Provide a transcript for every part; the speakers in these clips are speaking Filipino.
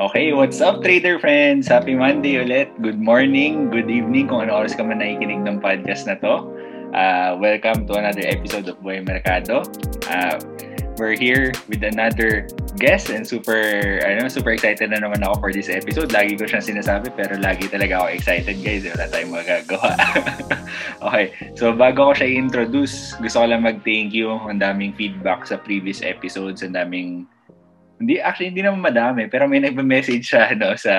Okay, what's up trader friends? Happy Monday ulit. Good morning, good evening kung ano oras ka man nakikinig ng podcast na to. Uh, welcome to another episode of Boy Mercado. Uh, we're here with another guest and super ano super excited na naman ako for this episode. Lagi ko siyang sinasabi pero lagi talaga ako excited guys. Wala tayong magagawa. okay, so bago ko siya i-introduce, gusto ko lang mag-thank you. Ang daming feedback sa previous episodes. Ang daming hindi, actually, hindi naman madami. Pero may nagme-message siya no, sa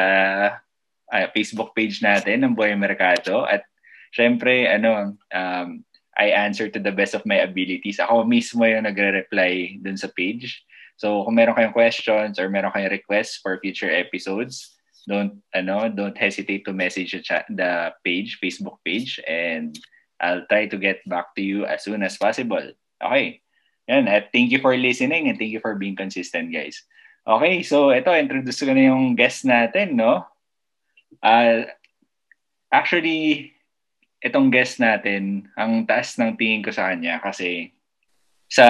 uh, Facebook page natin ng Boy Mercado. At syempre, ano, um, I answer to the best of my abilities. Ako mismo yung nagre-reply dun sa page. So, kung meron kayong questions or meron kayong requests for future episodes, don't ano don't hesitate to message the, chat, the page Facebook page and I'll try to get back to you as soon as possible okay yan at thank you for listening and thank you for being consistent guys Okay, so ito, introduce ko na yung guest natin, no? Uh, actually, itong guest natin, ang taas ng tingin ko sa kanya kasi sa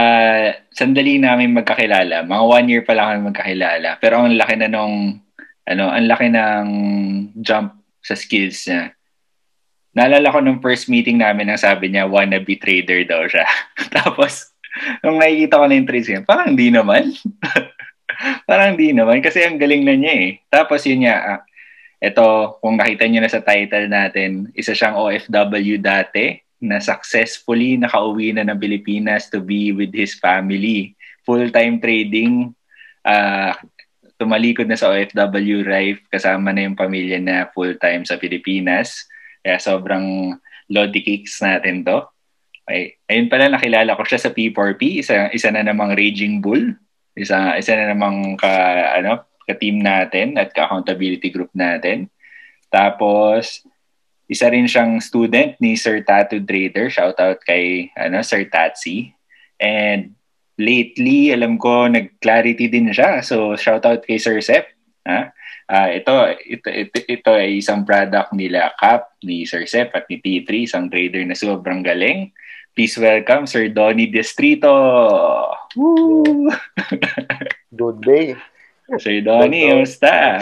sandali namin magkakilala, mga one year pa lang kami magkakilala, pero ang laki na nung, ano, ang laki ng jump sa skills niya. Naalala ko nung first meeting namin, ang sabi niya, wannabe trader daw siya. Tapos, nung nakikita ko na yung trades niya, parang hindi naman. Parang di naman kasi ang galing na niya eh. Tapos yun niya, ah, ito, kung nakita niyo na sa title natin, isa siyang OFW dati na successfully nakauwi na ng Pilipinas to be with his family. Full-time trading, uh, tumalikod na sa OFW life, kasama na yung pamilya na full-time sa Pilipinas. Kaya sobrang lodi kicks natin to. Okay. Ayun pala, nakilala ko siya sa P4P, isa, isa na namang Raging Bull isa, isa na namang ka, ano, ka-team natin at ka-accountability group natin. Tapos, isa rin siyang student ni Sir Tattoo Trader. Shout out kay ano, Sir Tatsi. And lately, alam ko, nag-clarity din siya. So, shout out kay Sir Sep. Ha? Uh, ito, ito, ito, ito ay isang product nila Cap, ni Sir Sep at ni T3, isang trader na sobrang galing. Please welcome Sir Donny Distrito. Woo! Good day. Sir Donny, kumusta?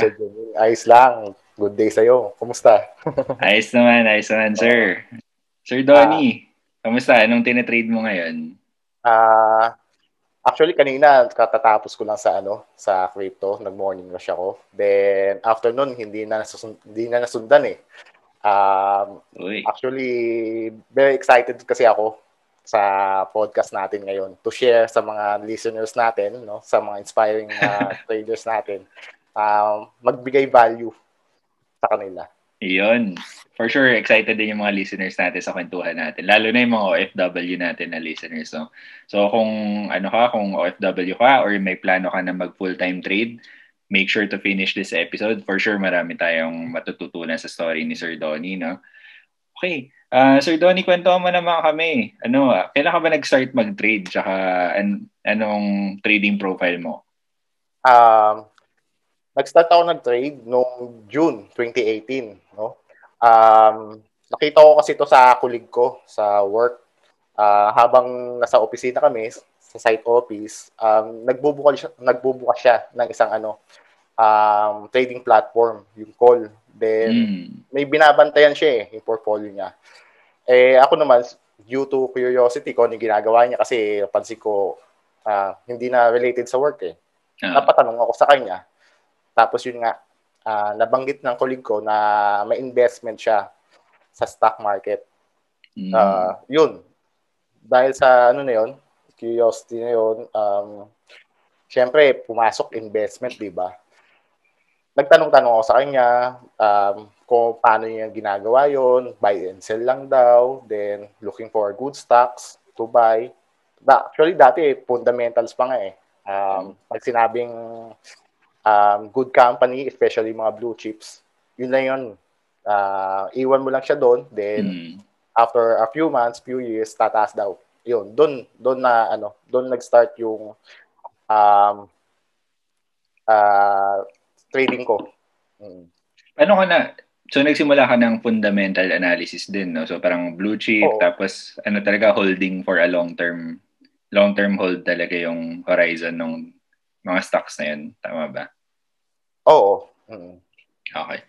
Ayos lang. Good day sa'yo. Kumusta? ayos naman, ayos naman, sir. Sir Donny, uh, kumusta? Anong tinitrade mo ngayon? Ah, uh, actually kanina katatapos ko lang sa ano, sa crypto, nag-morning rush ako. Then after noon hindi na nasusund, hindi na nasundan eh. Um, Uy. actually, very excited kasi ako sa podcast natin ngayon to share sa mga listeners natin, no, sa mga inspiring uh, traders natin, um, magbigay value sa kanila. Iyon. For sure, excited din yung mga listeners natin sa kwentuhan natin. Lalo na yung mga OFW natin na listeners. No? So kung ano ka, kung OFW ka or may plano ka na mag full-time trade, make sure to finish this episode. For sure, marami tayong matututunan sa story ni Sir Donnie, no? Okay. Uh, Sir Donnie, kwento mo naman kami. Ano, kailan ka ba nag-start mag-trade? Tsaka an- anong trading profile mo? Um, nag-start ako nag-trade noong June 2018, no? Um, nakita ko kasi ito sa kulig ko sa work. Uh, habang nasa opisina kami, sa site office, um, nagbubukas siya, nagbubukas siya ng isang ano, um, trading platform, yung call. Then, mm. may binabantayan siya eh, yung portfolio niya. Eh, ako naman, due to curiosity ko, ano yung ginagawa niya kasi pansin ko, uh, hindi na related sa work eh. Uh. Napatanong ako sa kanya. Tapos yun nga, uh, nabanggit ng colleague ko na may investment siya sa stock market. Mm. Uh, yun. Dahil sa ano na yun, curiosity na yun, um, syempre, pumasok investment, di ba? Nagtanong-tanong ako sa kanya um, kung paano niya ginagawa yon buy and sell lang daw, then looking for good stocks to buy. Actually, dati, fundamentals pa nga eh. Um, pag sinabing um, good company, especially mga blue chips, yun lang yun. Uh, iwan mo lang siya doon, then mm. after a few months, few years, tataas daw yun, doon doon na ano, doon nag-start yung um uh, trading ko. Mm. Ano ka na So nagsimula ka ng fundamental analysis din, no? So parang blue chip Oo. tapos ano talaga holding for a long term long term hold talaga yung horizon ng mga stocks na yun, tama ba? Oo. Mm. Okay.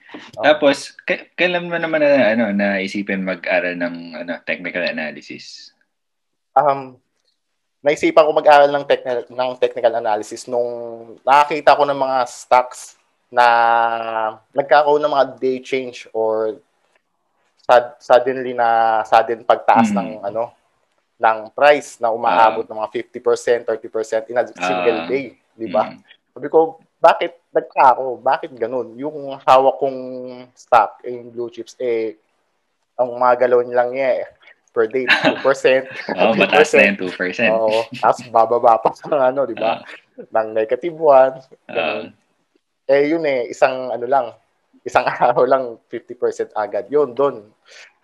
Tapos, k- kailan mo naman na, ano, naisipin mag-aral ng ano, technical analysis? Um, naisipan ko mag-aral ng, technical, ng technical analysis nung nakakita ko ng mga stocks na nagkakaroon ng mga day change or sad, suddenly na sudden pagtaas Mm. ng ano ng price na umaabot ng mga 50%, 30% in a single Ah. day, di ba? Mm. Sabi ko, bakit nagka ako? Bakit ganun? Yung hawak kong stock, eh, yung blue chips, eh, ang mga galon lang niya eh, per day, 2%. Oo, oh, mataas na yung 2%. Oo. Tapos bababa pa sa ano, di ba? Ng negative 1. Ah, eh, yun eh, isang ano lang, isang araw lang, 50% agad. Yun, doon.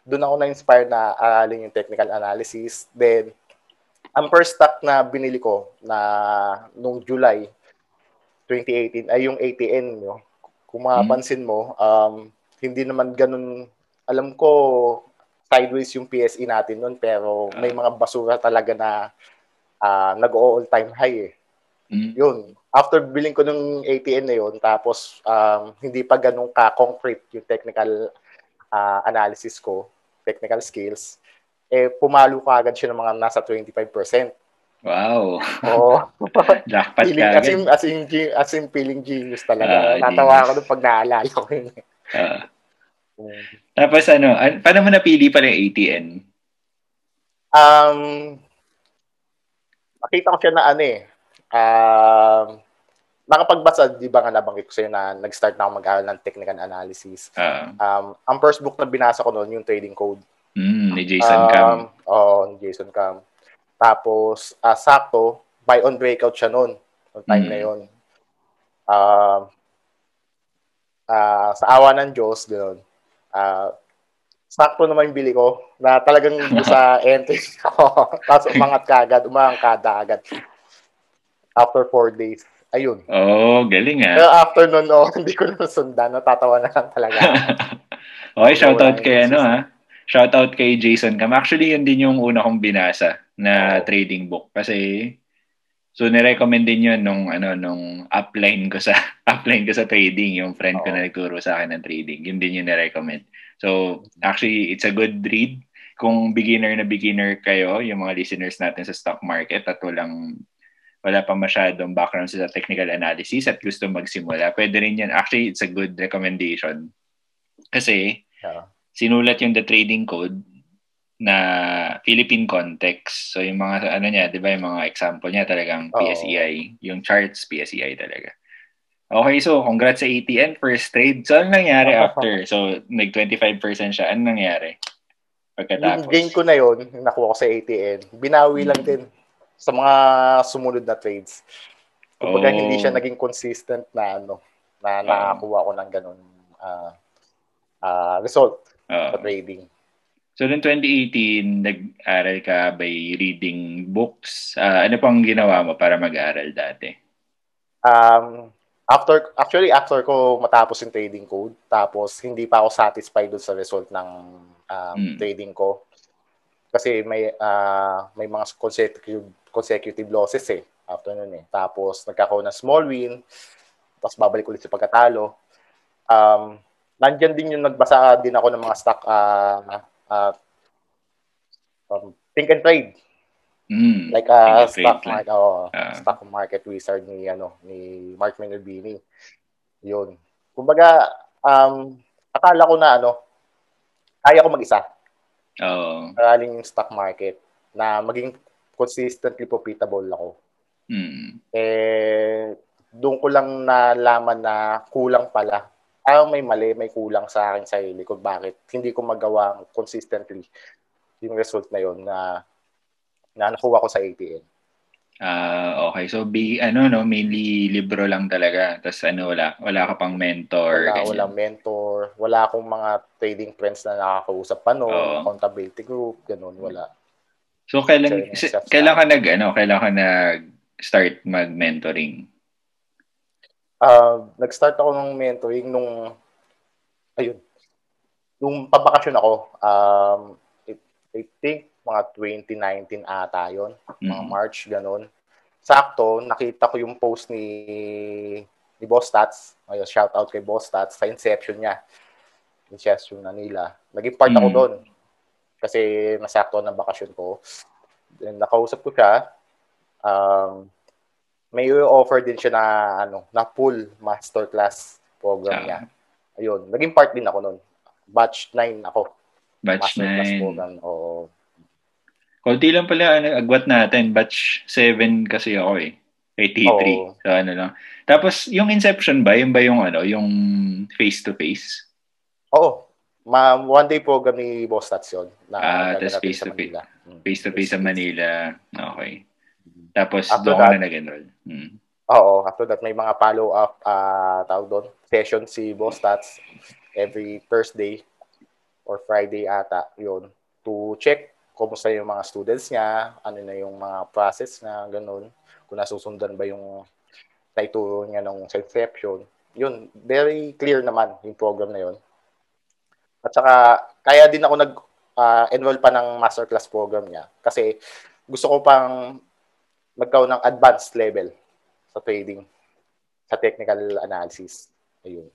Doon ako na-inspire na aralin yung technical analysis. Then, ang first stock na binili ko na nung July 2018 ay yung ATN. Yo. Kung mapapansin mo, um, hindi naman ganun, alam ko, sideways yung PSE natin nun, pero may mga basura talaga na uh, nag-all time high eh. mm. Yun. After billing ko ng ATN na yun, tapos um, hindi pa ganun ka-concrete yung technical uh, analysis ko, technical skills, eh pumalo ka agad siya ng mga nasa 25%. Wow. Oo. Jackpot feeling, ka as in, as in, as in feeling genius talaga. Ah, Natawa genius. ako nung pag naalala ko yun. Ah. Tapos ano, an- paano mo napili pala yung ATN? Um, nakita ko siya na ano eh. Um, nakapagbasa, di ba nga nabanggit ko sa'yo na nag-start na ako mag-aaral ng technical analysis. Ah, Um, ang first book na binasa ko noon, yung trading code. mm, ni Jason Cam. Oo, ni Jason Cam. Tapos, ah, sakto, buy on breakout siya noon. Noong time Mm. na yun. Um, ah, sa awa ng Diyos, gano'n. Ah, sakto naman yung bili ko na talagang sa entry ko. Tapos umangat ka agad, umangkada agad. After four days. Ayun. Oh, galing ah. Pero after nun, oh, hindi ko na sundan. Natatawa na lang talaga. okay, shoutout Wala kay ano ha. Shoutout kay Jason Cam. Actually, yun din yung una kong binasa na Oo. trading book kasi so nirecommend din yun nung ano nung upline ko sa upline ko sa trading, yung friend ko Oo. na nagturo sa akin ng trading. Yun din yung nirecommend. So, actually, it's a good read. Kung beginner na beginner kayo, yung mga listeners natin sa stock market at walang wala pa masyadong background sa technical analysis at gusto magsimula, pwede rin yan. Actually, it's a good recommendation. Kasi, Yeah. sinulat yung the trading code na Philippine context. So, yung mga, ano niya, di ba, yung mga example niya talagang Oo. PSEI. Yung charts, PSEI talaga. Okay, so, congrats sa ATN, first trade. So, ano nangyari after? So, nag-25% siya. Ano nangyari? Pagkatapos. Yung gain ko na yung nakuha ko sa ATN, binawi lang din sa mga sumunod na trades. Kumbaga, Oh. hindi siya naging consistent na ano, na nakakuha ko ng ganun ah ah, result Oo. sa trading. So, noong 2018, nag-aral ka by reading books. Ah, ano pang ginawa mo para mag-aral dati? Um, after, actually, after ko matapos yung trading code, tapos hindi pa ako satisfied dun sa result ng um, Mm. trading ko. Kasi may ah, may mga consecutive, consecutive losses eh, after nun eh. Tapos nagkakaroon ng small win, tapos babalik ulit sa pagkatalo. Um, nandyan din yung nagbasa din ako ng mga stock uh, uh, um, think and trade. Mm. Like uh, Think and stock market, oh, Ah. stock market wizard ni ano ni Mark Minervini. 'Yun. Kumbaga um akala ko na ano kaya ko mag-isa. Oo. Aralin yung stock market na maging consistently profitable ako. Mm. Eh doon ko lang nalaman na kulang pala. Ah, may mali, may kulang sa akin sarili ko. Bakit? Hindi ko magawa consistently yung result na yon na na nakuha ko sa ATN. Ah, okay. So, be, ano, no, mainly libro lang talaga. Tapos, ano, wala, wala ka pang mentor. Wala, ganyan. walang mentor, wala akong mga trading friends na nakakausap pa noon, Oo. accountability group, ganun, wala. So, kailan, kailan ka nag, ano, kailan ka nag-start mag-mentoring? Uh, nag-start ako ng mentoring nung, ayun, nung pabakasyon ako, um, I, I think mga 2019 ata yon mga Mm. March, ganun. Sakto, nakita ko yung post ni ni Boss Stats. Ngayon, shout out kay Boss Stats sa inception niya. Inception na nila. Naging part ako Mm. doon. Kasi nasakto ng bakasyon ko. Then, nakausap ko siya. Um, may offer din siya na ano, na full masterclass program Ah. niya. Ayun, naging part din ako noon. Batch 9 ako. Batch masterclass 9. program. Oo. Konti lang pala ano, agwat natin. Batch 7 kasi ako eh. Kay T3. Oo. So ano lang. Tapos yung Inception ba? Yung ba yung ano? Yung face-to-face? Oo. Ma one day program ni Boss Tats yun. Na Ah, gaganapin tas sa face to face. Manila. Mm. Face-to-face sa Manila. Okay. Tapos After doon that- na nag-enroll. Hmm. Oo, after that may mga follow-up ah tawag doon, session si Boss Tats every Thursday or Friday ata, yun, to check kumusta yung mga students niya, ano na yung mga process na ganun, kung nasusundan ba yung naituro niya nung sa inception. Yun, very clear naman yung program na yun. At saka, kaya din ako nag-enroll pa ng masterclass program niya kasi gusto ko pang magkaroon ng advanced level sa trading, sa technical analysis. Ayun,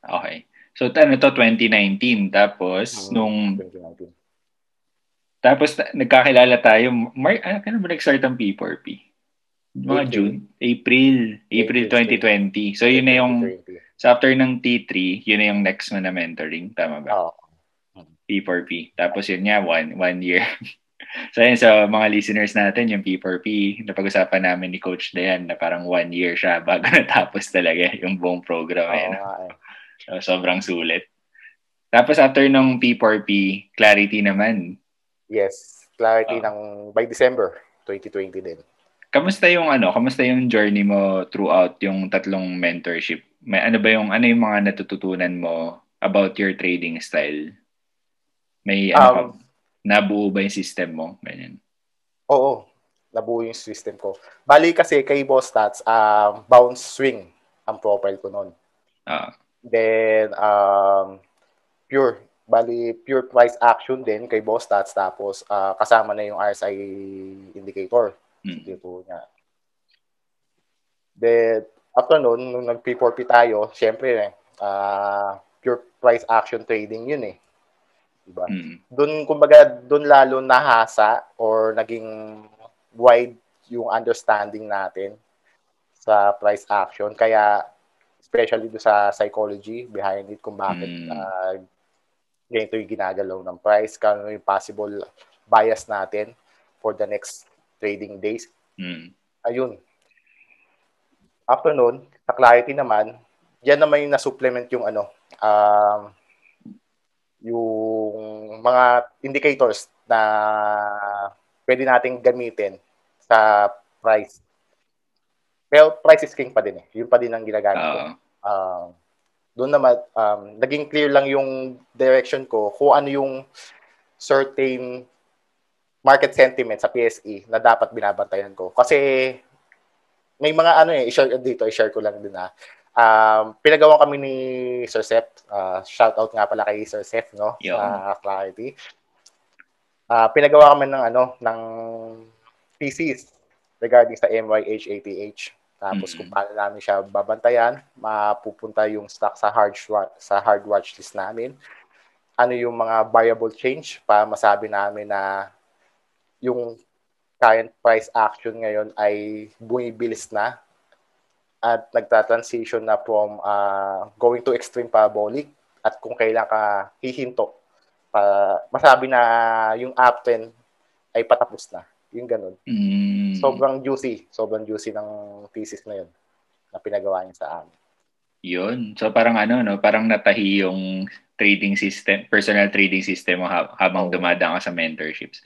Okay. So ano to 2019 tapos Hmm. nung 2019. tapos na- nagkakilala tayo Mar ano kailan ba nag-start ang P4P? Mga April. June, April, April April 2020. So yun na yung 2020. so after ng T3, yun na yung next mo na mentoring, tama ba? Oo. P4P. Tapos yun nga, one, one year. so yun, sa mga listeners natin, yung P4P, napag-usapan namin ni Coach Dayan na parang one year siya bago natapos talaga yung buong program. Oo eh, nga eh. So, sobrang sulit. Tapos after nung P4P, Clarity naman. Yes, clarity Ah. ng by December 2020 din. Kamusta yung ano, kamusta yung journey mo throughout yung tatlong mentorship? May ano ba yung ano yung mga natututunan mo about your trading style? May ano Um, nabuo ba yung system mo? Ganyan. Oo, nabuo yung system ko. Bali kasi kay Boss Stats, um, bounce swing ang profile ko noon. Ah, Then, um, pure. Bali, pure price action din kay Boss Stats. Tapos, ah, kasama na yung RSI indicator. mm. Dito niya. Then, after nun, nung nag-P4P tayo, syempre, ah, pure price action trading yun eh. Diba? Mm. Doon, kumbaga, doon lalo nahasa or naging wide yung understanding natin sa price action. Kaya, especially do sa psychology behind it kung bakit Mm. ah, ganito yung ginagalaw ng price, kano yung possible bias natin for the next trading days. Mm. Ayun. After nun, sa clarity naman, yan naman yung na-supplement yung ano, um, yung mga indicators na pwede nating gamitin sa price. Pero price is king pa din eh. Yun pa din ang ginagamit ko. Oo. Um, doon naman, um, naging clear lang yung direction ko kung ano yung certain market sentiment sa PSE na dapat binabantayan ko. Kasi may mga ano eh, i-share dito, i-share ko lang din ha. Um, pinagawa kami ni Sir Seth. Uh, shout out nga pala kay Sir Seth, no? Yun. Sa Clarity. Ah, pinagawa kami ng ano, ng thesis regarding sa MYH-ATH. Tapos Mm. kung paano namin siya babantayan, mapupunta yung stock sa hard sa hard watch list namin. Ano yung mga variable change para masabi namin na yung current price action ngayon ay bumibilis na at nagta-transition na from ah, going to extreme parabolic at kung kailan ka hihinto para masabi na yung uptrend ay patapos na. Yung ganun. Mm. Sobrang juicy. Sobrang juicy ng thesis na yun na pinagawa niya sa amin. Yun. So parang ano, no? Parang natahi yung trading system, personal trading system mo hab- habang Oo. dumadaan ka sa mentorships.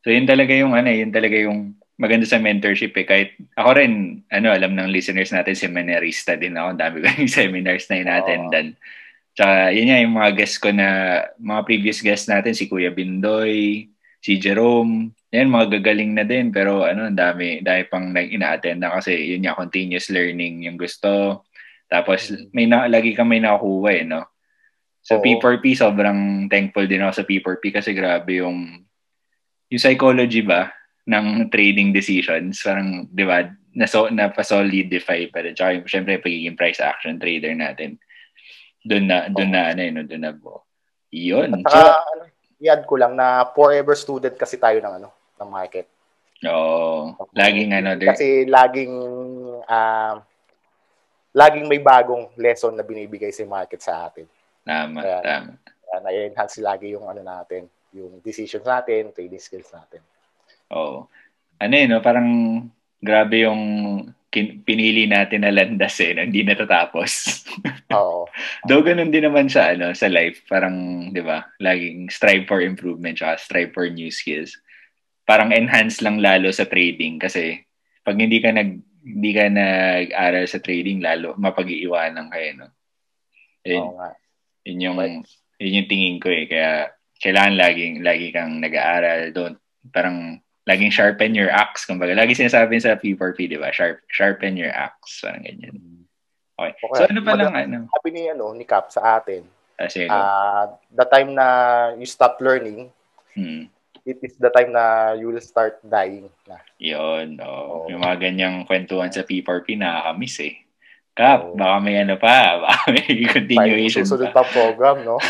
So yun talaga yung ano, yun talaga yung maganda sa mentorship eh. Kahit ako rin, ano, alam ng listeners natin, seminarista din ako. Ang dami ko yung seminars na inattendan. Tsaka yun nga yung mga guests ko na, mga previous guests natin, si Kuya Bindoy, si Jerome, yan, mga gagaling na din. Pero ano, ang dami, dami pang nag ina-attend na kasi yun nga, continuous learning yung gusto. Tapos, Mm. may na, lagi kang may nakukuha eh, no? Sa Oo. P4P, sobrang thankful din ako sa P4P kasi grabe yung yung psychology ba ng trading decisions. Parang, di ba, na so, na-solidify pa rin. Tsaka, syempre, pagiging price action trader natin. Doon na, doon na, ano yun, doon na po. Yun. At saka, ano, i-add ko lang na forever student kasi tayo ng ano, ng market. Oo. Oh, laging ano. There... Kasi laging, uh, laging may bagong lesson na binibigay si market sa atin. Tama, kaya, tama. Kaya na-enhance lagi yung ano natin, yung decisions natin, trading skills natin. Oo. Ano yun, no? parang grabe yung kin- pinili natin na landas eh, hindi natatapos. Oo. Though ganun din naman sa ano sa life, parang 'di ba? Laging strive for improvement, tsaka strive for new skills. Parang enhance lang lalo sa trading kasi pag hindi ka nag hindi ka nag-aral sa trading lalo mapag-iiwanan ka eh, no. Yun, Oo nga. Yun yung yun yung tingin ko eh kaya kailangan laging lagi kang nag-aaral, don't parang laging sharpen your axe. Kumbaga, lagi sinasabi sa P4P, di ba? Sharp, sharpen your axe. Parang ganyan. Okay. okay. So, ano pa lang, ano? Sabi ni, ano, ni Cap sa atin, ah, sige, uh, the time na you stop learning, hmm. it is the time na you will start dying na. Yun, oh. oh. Yung mga ganyang kwentuhan sa P4P, nakakamiss eh. Kap, oh. baka may ano pa, baka may continuation Susunod pa. program, no?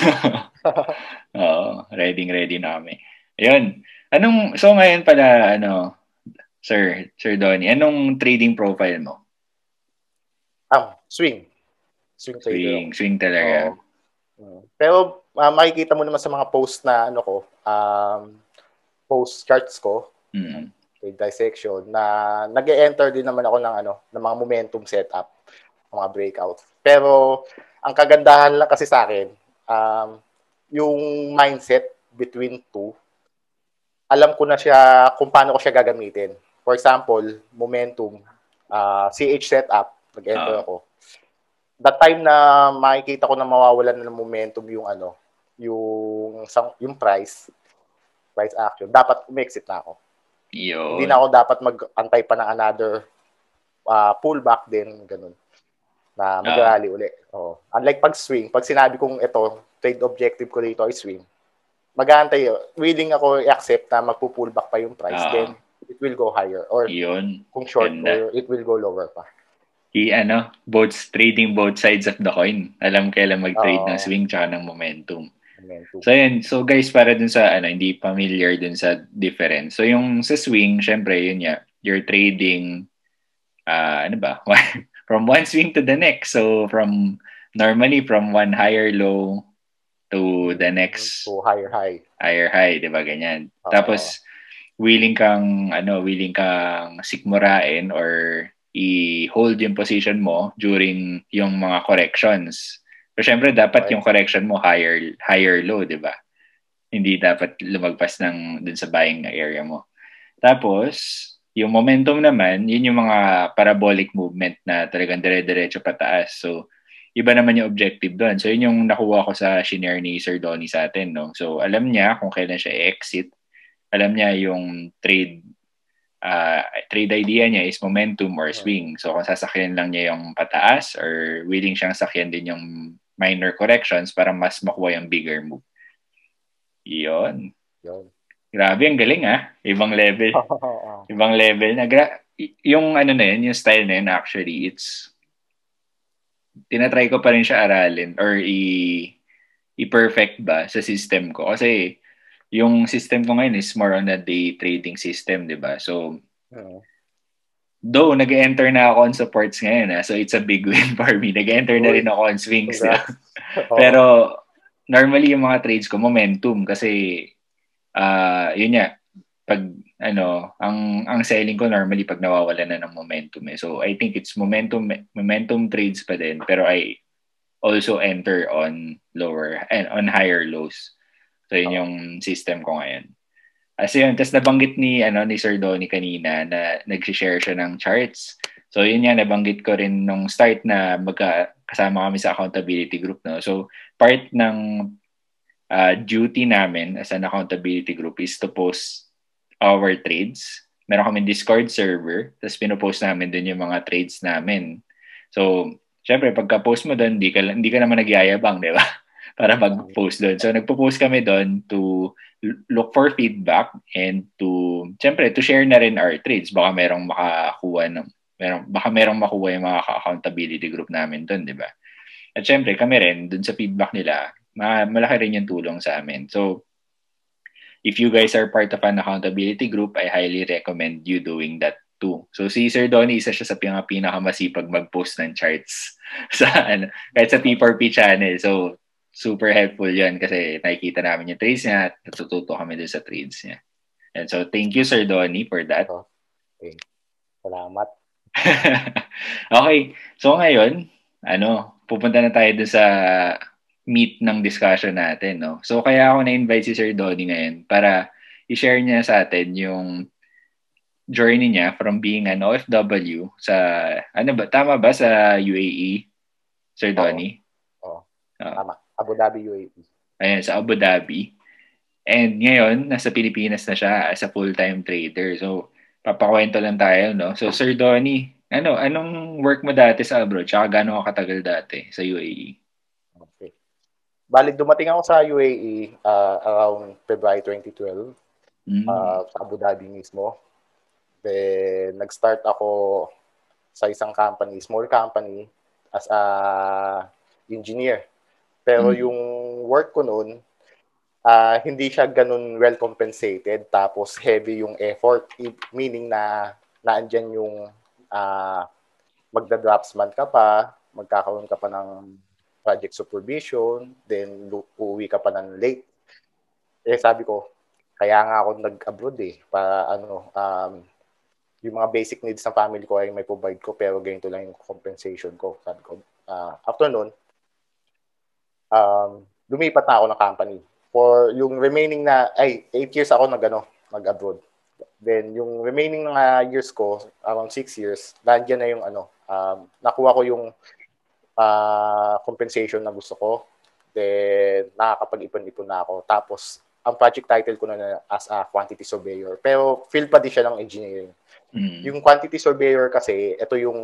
Oo, ready, ready na kami. Ayun, Anong, so ngayon pala, ano, Sir, Sir Donnie, anong trading profile mo? Ah, swing. Swing trader. Swing, swing talaga. Oh. Pero uh, makikita mo naman sa mga post na ano ko, um, post charts ko, mm. trade dissection, na nag-enter din naman ako ng ano, ng mga momentum setup, mga breakout. Pero ang kagandahan lang kasi sa akin, um, yung mindset between two, alam ko na siya kung paano ko siya gagamitin. For example, momentum, uh, ah, CH setup, nag-enter uh. ako. That time na makikita ko na mawawalan na ng momentum yung ano, yung yung price, price action, dapat umexit na ako. Yo. Hindi na ako dapat mag-antay pa ng another uh, pullback din, ganun. Na mag-rally uh. uli. Oh. Unlike pag swing, pag sinabi kong ito, trade objective ko dito ay swing, mag-aantay, willing ako i-accept na magpo-pull back pa yung price, uh, then it will go higher. Or yun, kung short, or it will go lower pa. I, ano, both, trading both sides of the coin. Alam kailan mag-trade uh, ng swing tsaka ng momentum. momentum. So, yun. So, guys, para dun sa, ano, hindi familiar dun sa difference. So, yung sa swing, syempre, yun ya, you're trading, uh, ano ba, from one swing to the next. So, from, normally, from one higher low to the next to higher high. Higher high, 'di ba ganyan? Uh, Tapos willing kang ano, willing kang sikmurain or i-hold yung position mo during yung mga corrections. So syempre dapat okay. yung correction mo higher higher low, 'di ba? Hindi dapat lumagpas ng dun sa buying area mo. Tapos yung momentum naman, yun yung mga parabolic movement na talagang dire-diretso pataas. So iba naman yung objective doon. So, yun yung nakuha ko sa shinare ni Sir Donnie sa atin. No? So, alam niya kung kailan siya exit. Alam niya yung trade uh, trade idea niya is momentum or swing. So, kung sasakyan lang niya yung pataas or willing siyang sakyan din yung minor corrections para mas makuha yung bigger move. Yun. Yun. Grabe, ang galing ah. Ibang level. Ibang level na. Gra- yung ano na yun, yung style na yun actually, it's tinatry ko pa rin siya aralin or i i-perfect ba sa system ko. Kasi yung system ko ngayon is more on a day trading system, di ba? So, uh-huh. though nag-enter na ako on supports ngayon, ha? so it's a big win for me. Nag-enter na rin ako on swings. Pero normally yung mga trades ko, momentum. Kasi, uh, yun nga, pag ano, ang ang selling ko normally pag nawawala na ng momentum eh. So I think it's momentum momentum trades pa din pero I also enter on lower and on higher lows. So yun oh. yung system ko ngayon. Kasi yun, tapos nabanggit ni ano ni Sir Donnie kanina na nag-share siya ng charts. So yun yan nabanggit ko rin nung start na magka kasama kami sa accountability group no. So part ng uh, duty namin as an accountability group is to post our trades. Meron kami Discord server, tapos pinopost namin dun yung mga trades namin. So, syempre, pagka-post mo doon, hindi ka, hindi ka naman nagyayabang, di ba? para mag-post doon. So nagpo-post kami doon to look for feedback and to syempre to share na rin our trades. Baka merong makakuha ng merong baka merong makuha yung mga accountability group namin doon, 'di ba? At syempre kami rin doon sa feedback nila, malaki rin yung tulong sa amin. So if you guys are part of an accountability group, I highly recommend you doing that too. So si Sir Donnie, isa siya sa pinaka pinakamasipag mag-post ng charts sa ano, kahit sa P4P channel. So super helpful 'yan kasi nakikita namin yung trades niya at natututo kami dun sa trades niya. And so thank you Sir Donnie for that. Okay. Salamat. okay. So ngayon, ano, pupunta na tayo dun sa meet ng discussion natin, no? So kaya ako na-invite si Sir Donnie ngayon para i-share niya sa atin yung journey niya from being an OFW sa ano ba tama ba sa UAE Sir Donnie? Oo. Oh. Oh. Tama. Abu Dhabi UAE. Ayan sa Abu Dhabi. And ngayon nasa Pilipinas na siya as a full-time trader. So papakwento lang tayo no. So Sir Donnie, ano anong work mo dati sa abroad? Tsaka gaano ka katagal dati sa UAE? Balik dumating ako sa UAE uh, around February 2012 mm. uh, sa Abu Dhabi mismo Then, nag-start ako sa isang company, small company, as a engineer. Pero mm. yung work ko noon, uh, hindi siya ganun well compensated. Tapos heavy yung effort. Meaning na naandyan yung uh, magda-dropsman ka pa, magkakaroon ka pa ng project supervision, then uuwi ka pa ng late. Eh sabi ko, kaya nga ako nag-abroad eh, para ano, um, yung mga basic needs ng family ko ay may provide ko pero ganito lang yung compensation ko. Sabi ko, uh, after nun, um, lumipat na ako ng company. For yung remaining na, ay, 8 years ako nag, ano, nag-abroad. Then, yung remaining na years ko, around 6 years, nandiyan na yung ano, um, nakuha ko yung uh, compensation na gusto ko. Then, nakakapag-ipon-ipon na ako. Tapos, ang project title ko na, na as a quantity surveyor. Pero, field pa din siya ng engineering. Mm. Yung quantity surveyor kasi, ito yung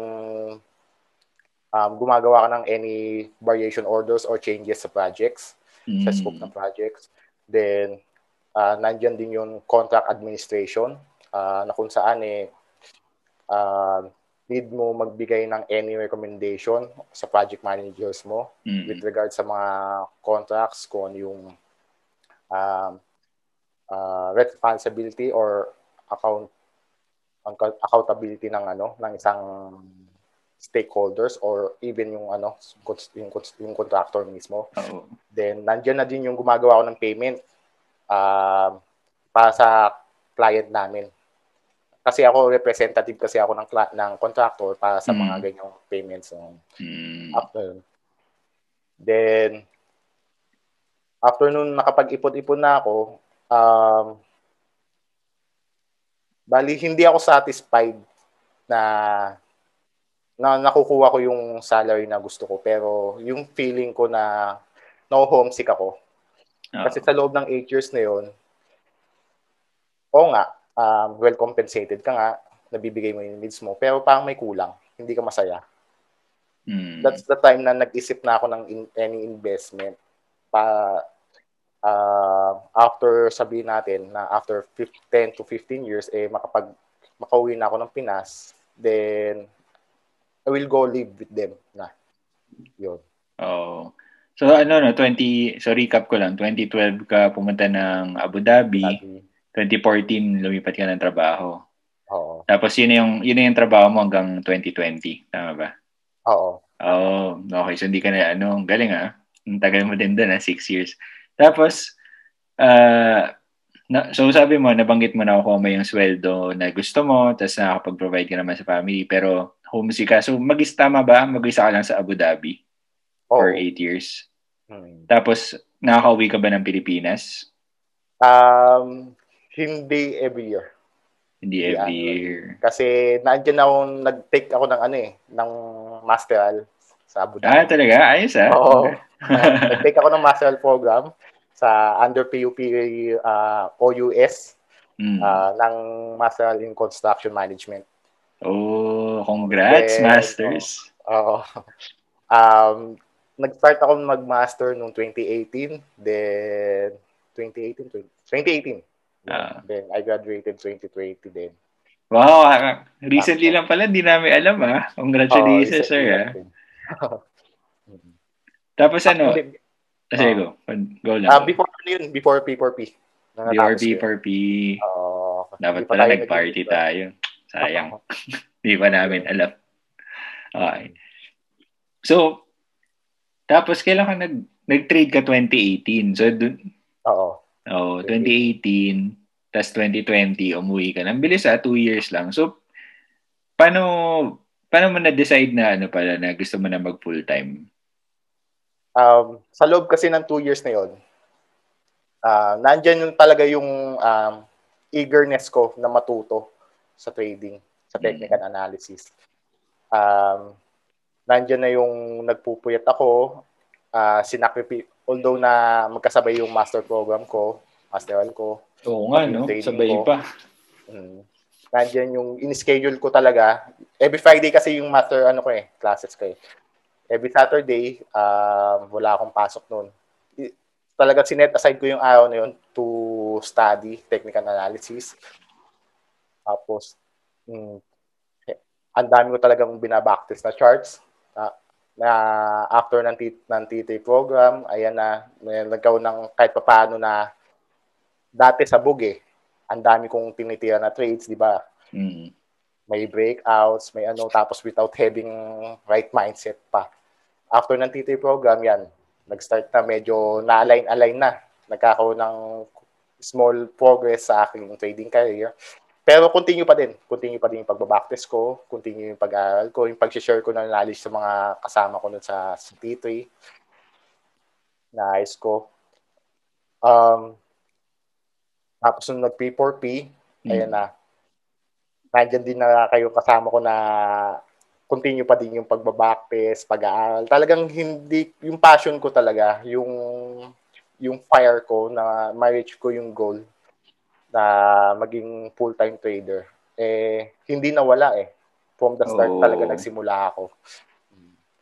um, gumagawa ka ng any variation orders or changes sa projects, mm. sa scope ng projects. Then, uh, nandyan din yung contract administration uh, na kung saan eh, uh, need mo magbigay ng any recommendation sa project managers mo mm. with regard sa mga contracts, kung ano yung um, uh, responsibility or account accountability ng ano ng isang stakeholders or even yung ano yung, yung contractor mismo. Uh-oh. Then nandiyan na din yung gumagawa ko ng payment uh, para sa client namin. Kasi ako representative kasi ako ng ng contractor para sa mm. mga ganyang payments so, mm. after. Then after nun nakapag-ipon-ipon na ako, um, Bali, hindi ako satisfied na na nakukuha ko yung salary na gusto ko. Pero yung feeling ko na no homesick ako. Oh. Kasi sa loob ng 8 years na yun, oo nga, um, well compensated ka nga, nabibigay mo yung needs mo, pero parang may kulang, hindi ka masaya. Mm. That's the time na nag-isip na ako ng in, any investment pa uh, after sabihin natin na after 10 to 15 years, eh, makapag, makauwi na ako ng Pinas, then I will go live with them na. Yun. Oh. So ano no, 20, so recap ko lang, 2012 ka pumunta ng Abu Dhabi, Dhabi. 2014 lumipat ka ng trabaho. Oo. Tapos yun yung yun yung trabaho mo hanggang 2020, tama ba? Oo. Oh, okay. So hindi ka na ano, galing ah. Ang tagal mo din doon ah, 6 years. Tapos, uh, na, so sabi mo, nabanggit mo na ako may yung sweldo na gusto mo, tapos nakakapag-provide ka naman sa family, pero homesick ka. So, mag-is tama ba? Mag-isa ka lang sa Abu Dhabi oh. for 8 years. Hmm. Tapos, nakaka-uwi ka ba ng Pilipinas? Um, hindi every year. Hindi every ano, year. Kasi nandiyan ako, nag-take ako ng ano eh, ng masteral sa Abu Dhabi. Ah, talaga? Ayos ah. Oo. nag-take ako ng masteral program sa under PUP uh, OUS mm. uh, ng Master in Construction Management. Oh, congrats, Then, Masters. Oo. Uh, um, nag-start ako mag-master noong 2018. Then, 2018, 2018. Ah. Then, I graduated 2020 din. Wow, recently lang pala, di namin alam ah. Congratulations, Oo, sir. Ah. Tapos ano, kasi Ah. go, go lang. Ah, before ano yun, before P4P. Before P4P, Oo. dapat pala nag-party tayo. Sayang. Di ba namin alam. Okay. So, tapos kailan ka nag, nag-trade ka 2018? So, dun, Oo. Oh, 2018, tas 2020, umuwi ka. Ang bilis ah, two years lang. So, paano, paano mo na-decide na ano pala, na gusto mo na mag full-time? Um, sa loob kasi ng two years na yun, ah nandyan yung talaga yung um, eagerness ko na matuto sa trading, sa technical analysis. Um, nandyan na yung nagpupuyat ako, uh, sinakripi, although na magkasabay yung master program ko, master one ko, Oo nga, Yung no? Sabay ko. pa. Mm. Nandiyan yung in-schedule ko talaga. Every Friday kasi yung master ano ko eh, classes ko eh. Every Saturday, um, wala akong pasok noon. Talaga sinet aside ko yung araw na yun to study technical analysis. Tapos, mm, eh, ang dami ko talagang binabaktis na charts. Na, na after ng, T- ng TT program, ayan na, may nagkaroon ng kahit papaano na dati sa bug eh ang dami kong tinitira na trades, di ba? Mm. May breakouts, may ano, tapos without having right mindset pa. After ng TT program, yan, nag-start na medyo na-align-align na. Nagkakaroon ng small progress sa aking trading career. Pero continue pa din. Continue pa din yung pagbabacktest ko, continue yung pag-aaral ko, yung pag-share ko ng knowledge sa mga kasama ko nun sa, sa T3. Nice ko. Um, tapos nung nag-P4P, Ayan na. Nandyan din na kayo kasama ko na continue pa din yung pagbabacktest, pag-aaral. Talagang hindi, yung passion ko talaga, yung yung fire ko na ma-reach ko yung goal na maging full-time trader. Eh, hindi nawala eh. From the start Oo. talaga nagsimula ako.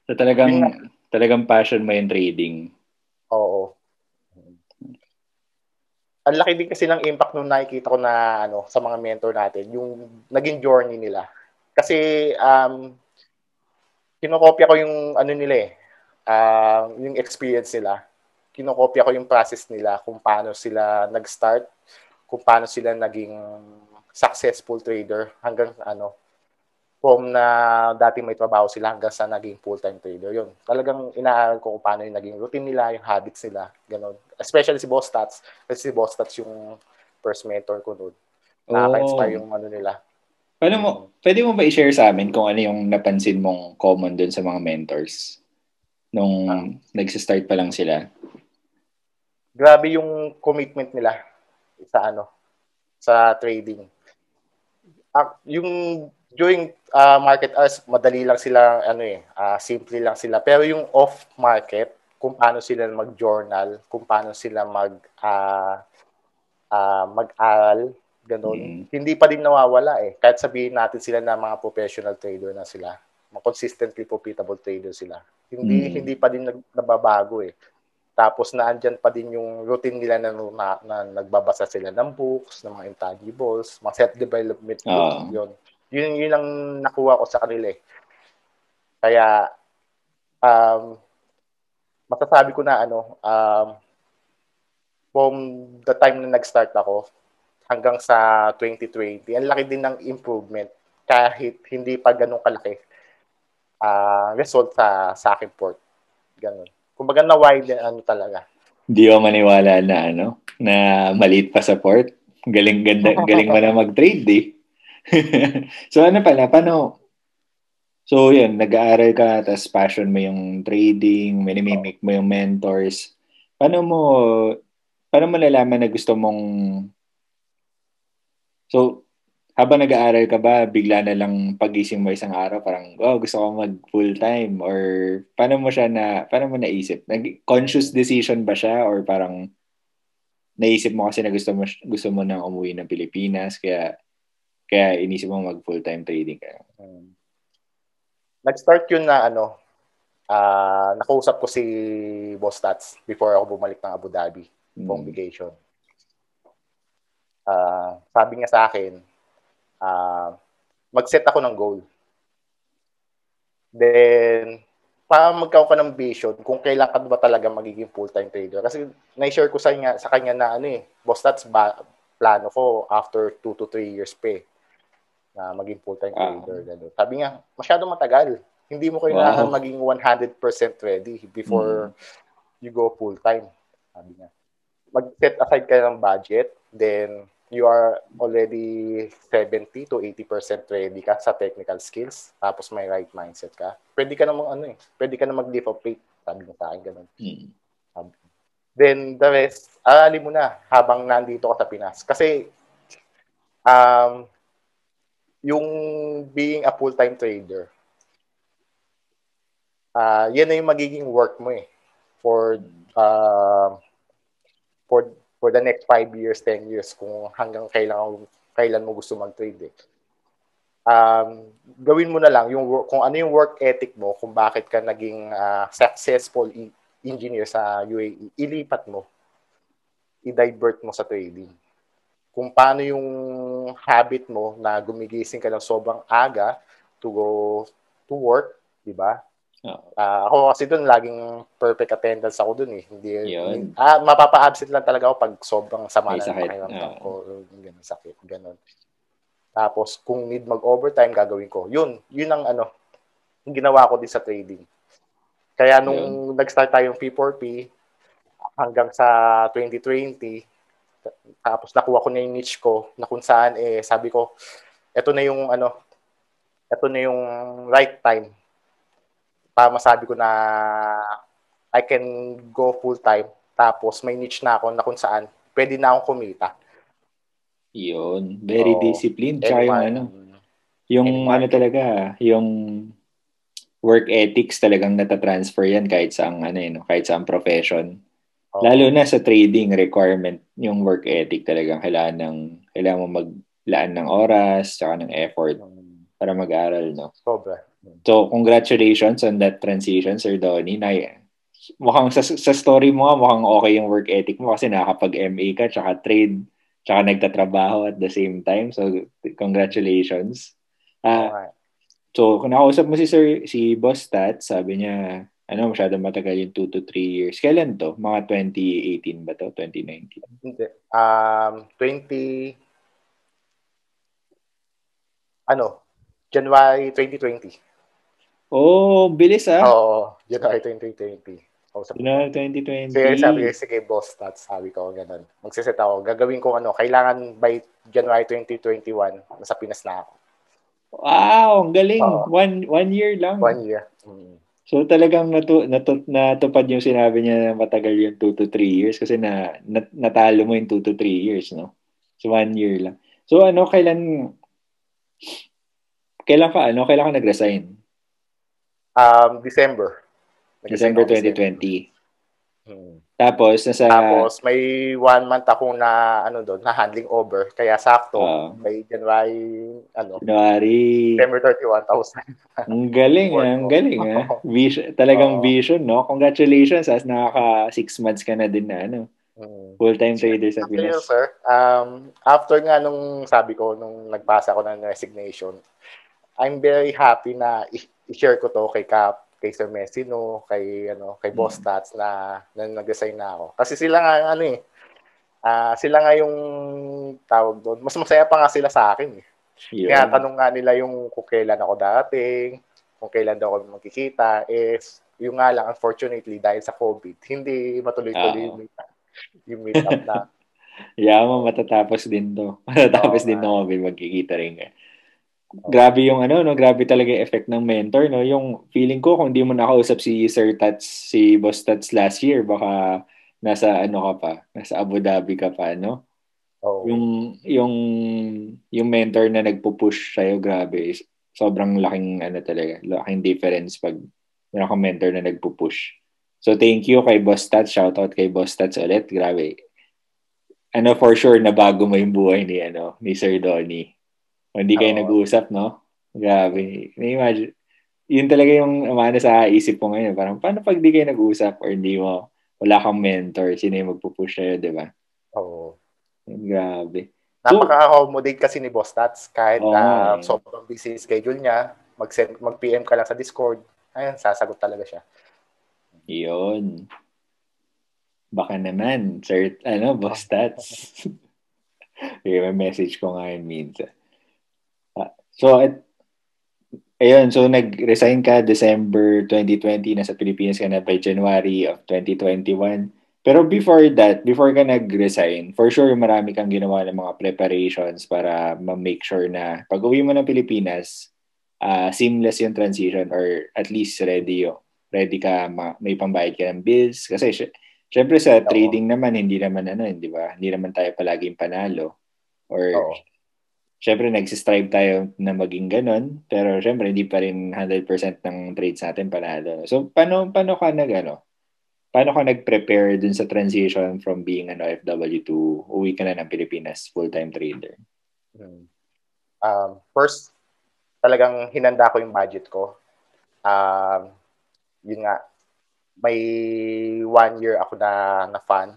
So talagang, Yun nga. talagang passion mo yung trading. Oo. Ang laki din kasi ng impact nung nakikita ko na ano sa mga mentor natin, yung naging journey nila. Kasi um kinokopya ko yung ano nila eh, um, yung experience nila. Kinokopya ko yung process nila kung paano sila nag-start, kung paano sila naging successful trader hanggang ano from na dati may trabaho sila hanggang sa naging full-time trader. Yun. Talagang inaaral ko kung paano yung naging routine nila, yung habits nila, ganun. Especially si Boss Stats. Kasi si Boss Stats yung first mentor ko noon. Nakaka-inspire yung ano nila. Paano mo, pwede mo ba i-share sa amin kung ano yung napansin mong common dun sa mga mentors? Nung Ah. nagsistart pa lang sila? Grabe yung commitment nila sa ano, sa trading. Ah, yung during ah, market hours, madali lang sila, ano eh, ah, simple lang sila. Pero yung off market, kung paano sila mag-journal, kung paano sila mag ah, ah, mag-aral, ganun. Mm. Hindi pa din nawawala eh. Kahit sabihin natin sila na mga professional trader na sila, consistently profitable trader sila. Hindi Mm. hindi pa din nag- nababago eh. Tapos naandyan pa din yung routine nila na, na, na nagbabasa sila ng books, ng mga intangibles, mga self-development books, Oo. yun. Yun, yun ang nakuha ko sa kanila eh. Kaya, um, masasabi ko na ano, um, from the time na nag-start ako hanggang sa 2020, ang laki din ng improvement kahit hindi pa ganun kalaki ah result sa sa akin port. Ganun. Kumbaga na wide ano talaga. Hindi ako maniwala na ano, na maliit pa sa port. Galing, ganda, galing mo na mag-trade eh. so ano pala, paano, so yun, nag-aaral ka, tapos passion mo yung trading, minimimic mo yung mentors. Paano mo, paano mo nalaman na gusto mong, so, habang nag-aaral ka ba, bigla na lang pagising mo isang araw, parang, wow, gusto ko mag full-time? Or paano mo siya na, paano mo naisip? Nag, conscious decision ba siya? Or parang, naisip mo kasi na gusto mo, gusto mo nang umuwi ng Pilipinas, kaya, kaya inisip mo mag full-time trading ka. Hmm. Nag-start yun na ano uh, nakausap ko si Boss Tats before ako bumalik ng Abu Dhabi mm. for vacation. Uh, sabi niya sa akin, uh, mag-set ako ng goal. Then, para magkaroon ka ng vision kung kailan ka ba talaga magiging full-time trader. Kasi na-share ko sa kanya, sa kanya na ano eh, boss, that's ba, plano ko after 2 to 3 years pa eh, na maging full-time ah. trader. Ganun. Sabi niya, masyado matagal. Hindi mo kailangan wow. maging 100% ready before mm. you go full-time. Sabi niya. Mag-set aside ka ng budget, then you are already 70 to 80% ready ka sa technical skills, tapos may right mindset ka, pwede ka namang ano eh, pwede ka na mag-lift of faith. Sabi mo sa akin ganun. Mm. Then the rest, arali mo na habang nandito ka sa Pinas. Kasi um, yung being a full-time trader, uh, yan na yung magiging work mo eh for uh, for for the next 5 years, 10 years kung hanggang kailan kailan mo gusto mag-trade eh. Um, gawin mo na lang yung work, kung ano yung work ethic mo, kung bakit ka naging uh, successful e- engineer sa UAE, ilipat mo. I-divert mo sa trading. Kung paano yung habit mo na gumigising ka ng sobrang aga to go to work, di ba? Uh, ako kasi doon laging perfect attendance ako doon eh. Hindi Yun. ah mapapa-absent lang talaga ako pag sobrang sama na ng pakiramdam ko, ganun sakit, ganun. Tapos kung need mag-overtime gagawin ko. Yun, yun ang ano, yung ginawa ko din sa trading. Kaya nung Yun. nag-start tayong P4P hanggang sa 2020, tapos nakuha ko na yung niche ko na kung saan eh sabi ko, eto na yung ano, eto na yung right time para masabi ko na I can go full time tapos may niche na ako na kung saan pwede na akong kumita. Yun. Very so, disciplined. Tsaka yung ano, yung anyone. ano talaga, yung work ethics talagang natatransfer yan kahit sa ang ano yun, kahit sa ang profession. Oh. Lalo na sa trading requirement, yung work ethic talagang kailangan ng kailangan mo maglaan ng oras, tsaka ng effort hmm. para mag-aral, no? Sobra. So, congratulations on that transition, Sir Donnie. Na, mukhang sa, sa story mo mukhang okay yung work ethic mo kasi nakakapag-MA ka, tsaka trade, tsaka nagtatrabaho at the same time. So, congratulations. Uh, right. So, kung nakausap mo si Sir, si Boss Tat, sabi niya, ano, masyado matagal yung 2 to 3 years. Kailan to? Mga 2018 ba to? 2019? Hindi. Um, 20... Ano? January 2020. Oh, bilis ah. Oo, January 2020. Oh, sabi January 2020. Kaya sabi ko, sige, boss stats, sabi ko, ganun. Magsiset ako. Gagawin ko ano, kailangan by January 2021, nasa Pinas na ako. Wow, ang galing. Uh, one, one year lang. One year. Mm. So talagang natu, natu, natupad yung sinabi niya na matagal yung 2 to 3 years kasi na, nat, natalo mo yung 2 to 3 years, no? So one year lang. So ano, kailan kailan ka ano, kailan ka nag-resign? Um, December. December 2020. Hmm. Tapos, nasa... Tapos, may one month akong na, ano doon, na handling over. Kaya sakto, uh, may January, ano, January... December 31,000. ang galing, ah, ang galing, ah. Vision, talagang uh, vision, no? Congratulations, as nakaka six months ka na din na, ano, hmm. full-time trader sa Pinas. sir. Um, after nga nung sabi ko, nung nagpasa ko ng resignation, I'm very happy na i-share ko to kay Cap, kay Sir Messino, kay ano, kay Boss mm. Tats na, na nag-assign na ako. Kasi sila nga ano eh, uh, sila nga yung tawag doon. Mas masaya pa nga sila sa akin eh. Yeah. Kaya tanong nga nila yung kung kailan ako dating, kung kailan daw ako magkikita, is yung nga lang, unfortunately, dahil sa COVID, hindi matuloy-tuloy yung meet up, yung meet up na. Yaman, matatapos din to. Matatapos oh, din na COVID, magkikita rin ka grabe yung ano no? Grabe talaga yung effect ng mentor no? Yung feeling ko kung di mo nakausap si Sir Tats si Boss Tats last year baka nasa ano ka pa nasa Abu Dhabi ka pa no? Oh. yung yung yung mentor na nagpo-push sa'yo grabe sobrang laking ano talaga laking difference pag meron kang mentor na nagpo-push so thank you kay Boss Tats. Shout out kay Boss Tats ulit. Grabe. Ano for sure na bago mo yung buhay ni ano ni Sir Donnie o hindi kayo oh. nag-uusap, no? Grabe. Na-imagine. yun talaga yung umano sa isip ko ngayon. Parang, paano pag di kayo nag-usap or hindi mo, wala kang mentor, sino yung magpupush sa'yo, di ba? Oo. Grabe. Napaka-accommodate kasi ni Boss Tats. Kahit Oo, na eh. sobrang busy schedule niya, mag-send, mag-PM ka lang sa Discord, ayun, sasagot talaga siya. Yun. Baka naman, sir, ano, boss stats. Sige, may message ko nga yun minsan. So, at, ayun, so nag-resign ka December 2020, nasa Pilipinas ka na by January of 2021. Pero before that, before ka nag-resign, for sure marami kang ginawa ng mga preparations para ma-make sure na pag uwi mo ng Pilipinas, ah, seamless yung transition or at least ready yo ready ka, ma- may pambayad ka ng bills. Kasi, sy- syempre sa trading naman, hindi naman ano, hindi ba? Hindi naman tayo palaging panalo. Or, Oo. Syempre, nagsistrive tayo na maging ganun. Pero, syempre, hindi pa rin 100% ng trades natin panalo. So, paano, paano ka nag, ano, paano ka nag-prepare dun sa transition from being an OFW to uwi ka na ng Pilipinas, full-time trader? Hmm. Um, first, talagang hinanda ko yung budget ko. Um, yun nga, may one year ako na na fan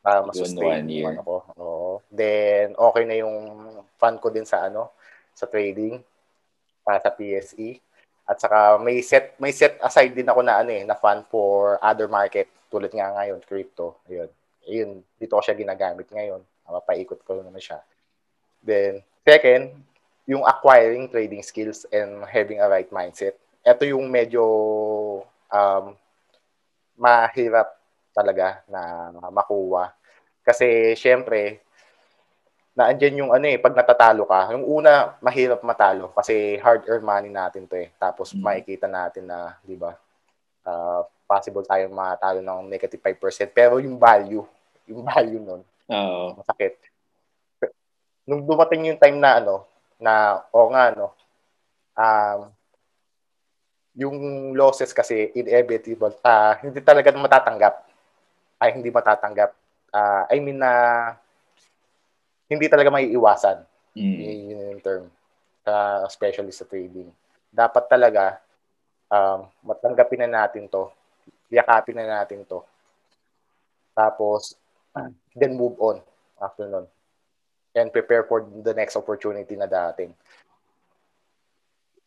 para Yun, masustain one year. ano ko. Oo. Then, okay na yung fan ko din sa ano, sa trading para sa PSE. At saka may set may set aside din ako na ano eh, na fan for other market tulad nga ngayon, crypto. Ayun. Ayun, dito ko siya ginagamit ngayon. Mapaikot ko naman siya. Then, second, yung acquiring trading skills and having a right mindset. Ito yung medyo um, mahirap talaga na makuha. Kasi, syempre, naandyan yung ano eh, pag natatalo ka, yung una, mahirap matalo kasi hard-earned money natin to eh. Tapos, Mm. makikita natin na, di ba, ah, possible tayong matalo ng negative 5%. Pero yung value, yung value nun, Oo. masakit. Nung dumating yung time na ano, na, o nga, no, um, yung losses kasi inevitable, ah, hindi talaga matatanggap. Ay, hindi matatanggap. Ah, I mean na, hindi talaga may iwasan. Mm. Yun yung term. Sa, especially sa trading. Dapat talaga, um, matanggapin na natin to. Yakapin na natin to. Tapos, then move on after nun. And prepare for the next opportunity na dating.